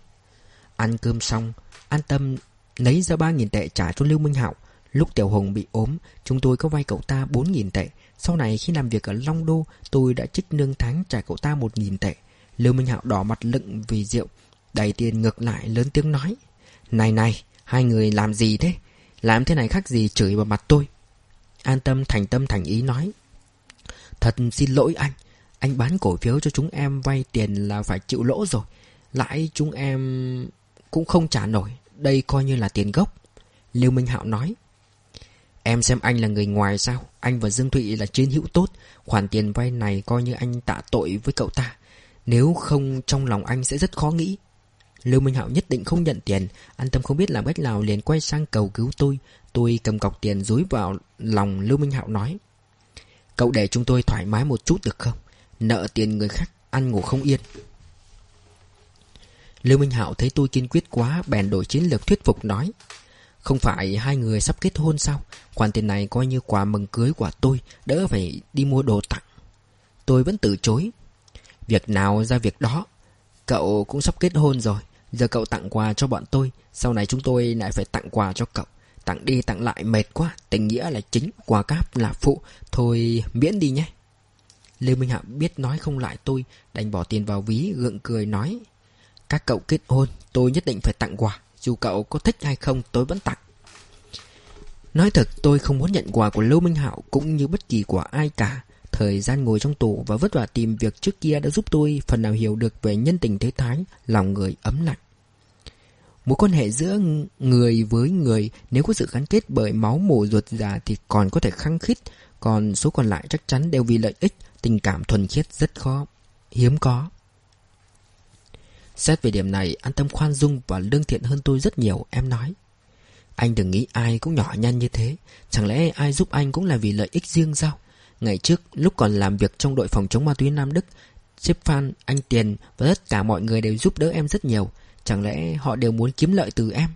Ăn cơm xong, An tâm lấy ra 3.000 tệ trả cho Lưu Minh Hạo. Lúc Tiểu Hùng bị ốm, Chúng tôi có vay cậu ta 4.000 tệ. Sau này khi làm việc ở Long Đô, Tôi đã trích nương tháng trả cậu ta 1.000 tệ. Lưu Minh Hạo đỏ mặt lựng vì rượu, Đầy tiền ngược lại lớn tiếng nói, Này này, Hai người làm gì thế? Làm thế này khác gì chửi vào mặt tôi? An tâm thành tâm thành ý nói. Thật xin lỗi anh Anh bán cổ phiếu cho chúng em vay tiền là phải chịu lỗ rồi. Lãi chúng em cũng không trả nổi, Đây coi như là tiền gốc. Lưu Minh Hạo nói, Em xem anh là người ngoài sao? Anh và Dương Thụy là chiến hữu tốt, Khoản tiền vay này coi như anh tạ tội với cậu ta. Nếu không, trong lòng anh sẽ rất khó nghĩ. Lưu Minh Hạo nhất định không nhận tiền, An tâm không biết làm cách nào liền quay sang cầu cứu tôi. Tôi cầm cọc tiền dúi vào lòng Lưu Minh Hạo nói, Cậu để chúng tôi thoải mái một chút được không? Nợ tiền người khác, Ăn ngủ không yên. Lưu Minh Hạo thấy tôi kiên quyết quá, Bèn đổi chiến lược thuyết phục nói, Không phải hai người sắp kết hôn sao? Khoản tiền này coi như quà mừng cưới của tôi, Đỡ phải đi mua đồ tặng. Tôi vẫn từ chối, Việc nào ra việc đó, Cậu cũng sắp kết hôn rồi, Giờ cậu tặng quà cho bọn tôi, Sau này chúng tôi lại phải tặng quà cho cậu. Tặng đi tặng lại mệt quá Tình nghĩa là chính Quà cáp là phụ. Thôi miễn đi nhé. Lê Minh Hạ biết nói không lại tôi Đành bỏ tiền vào ví gượng cười nói Các cậu kết hôn Tôi nhất định phải tặng quà Dù cậu có thích hay không tôi vẫn tặng. Nói thật tôi không muốn nhận quà của Lưu Minh Hạo Cũng như bất kỳ của ai cả. Thời gian ngồi trong tù và vất vả tìm việc trước kia đã giúp tôi phần nào hiểu được về nhân tình thế thái, lòng người ấm lạnh. Mối quan hệ giữa người với người nếu có sự gắn kết bởi máu mủ ruột già thì còn có thể khăng khít, còn số còn lại chắc chắn đều vì lợi ích, tình cảm thuần khiết rất khó, hiếm có. Xét về điểm này, an tâm khoan dung và lương thiện hơn tôi rất nhiều, em nói. Anh đừng nghĩ ai cũng nhỏ nhăn như thế, chẳng lẽ ai giúp anh cũng là vì lợi ích riêng sao? Ngày trước, lúc còn làm việc trong đội phòng chống ma túy Nam Đức, sếp Phan, anh Tiền và tất cả mọi người đều giúp đỡ em rất nhiều. Chẳng lẽ họ đều muốn kiếm lợi từ em?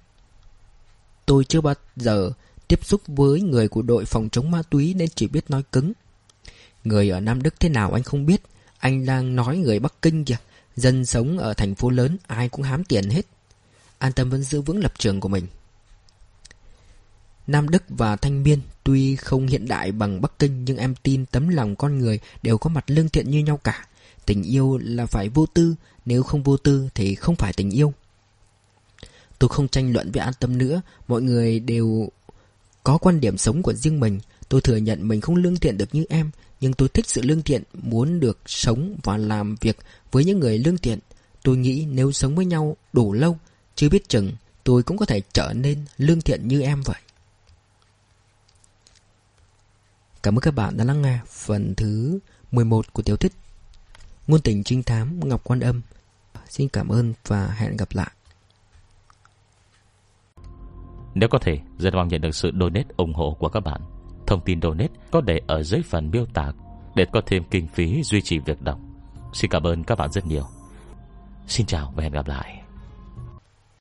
Tôi chưa bao giờ tiếp xúc với người của đội phòng chống ma túy nên chỉ biết nói cứng. Người ở Nam Đức thế nào anh không biết. Anh đang nói người Bắc Kinh kìa. Dân sống ở thành phố lớn, ai cũng hám tiền hết. An tâm vẫn giữ vững lập trường của mình. Nam Đức và Thanh Biên tuy không hiện đại bằng Bắc Kinh, nhưng em tin tấm lòng con người đều có mặt lương thiện như nhau cả. Tình yêu là phải vô tư, nếu không vô tư thì không phải tình yêu. Tôi không tranh luận với an tâm nữa, mọi người đều có quan điểm sống của riêng mình. Tôi thừa nhận mình không lương thiện được như em, nhưng tôi thích sự lương thiện, muốn được sống và làm việc với những người lương thiện. Tôi nghĩ nếu sống với nhau đủ lâu, chưa biết chừng tôi cũng có thể trở nên lương thiện như em vậy. Cảm ơn các bạn đã lắng nghe phần thứ 11 của tiểu thuyết Ngôn tình trinh thám Ngọc Quan Âm. Xin cảm ơn và hẹn gặp lại.
Nếu có thể, rất mong nhận được sự donate ủng hộ của các bạn. Thông tin donate có để ở dưới phần miêu tả để có thêm kinh phí duy trì việc đọc. Xin cảm ơn các bạn rất nhiều. Xin chào và hẹn gặp lại.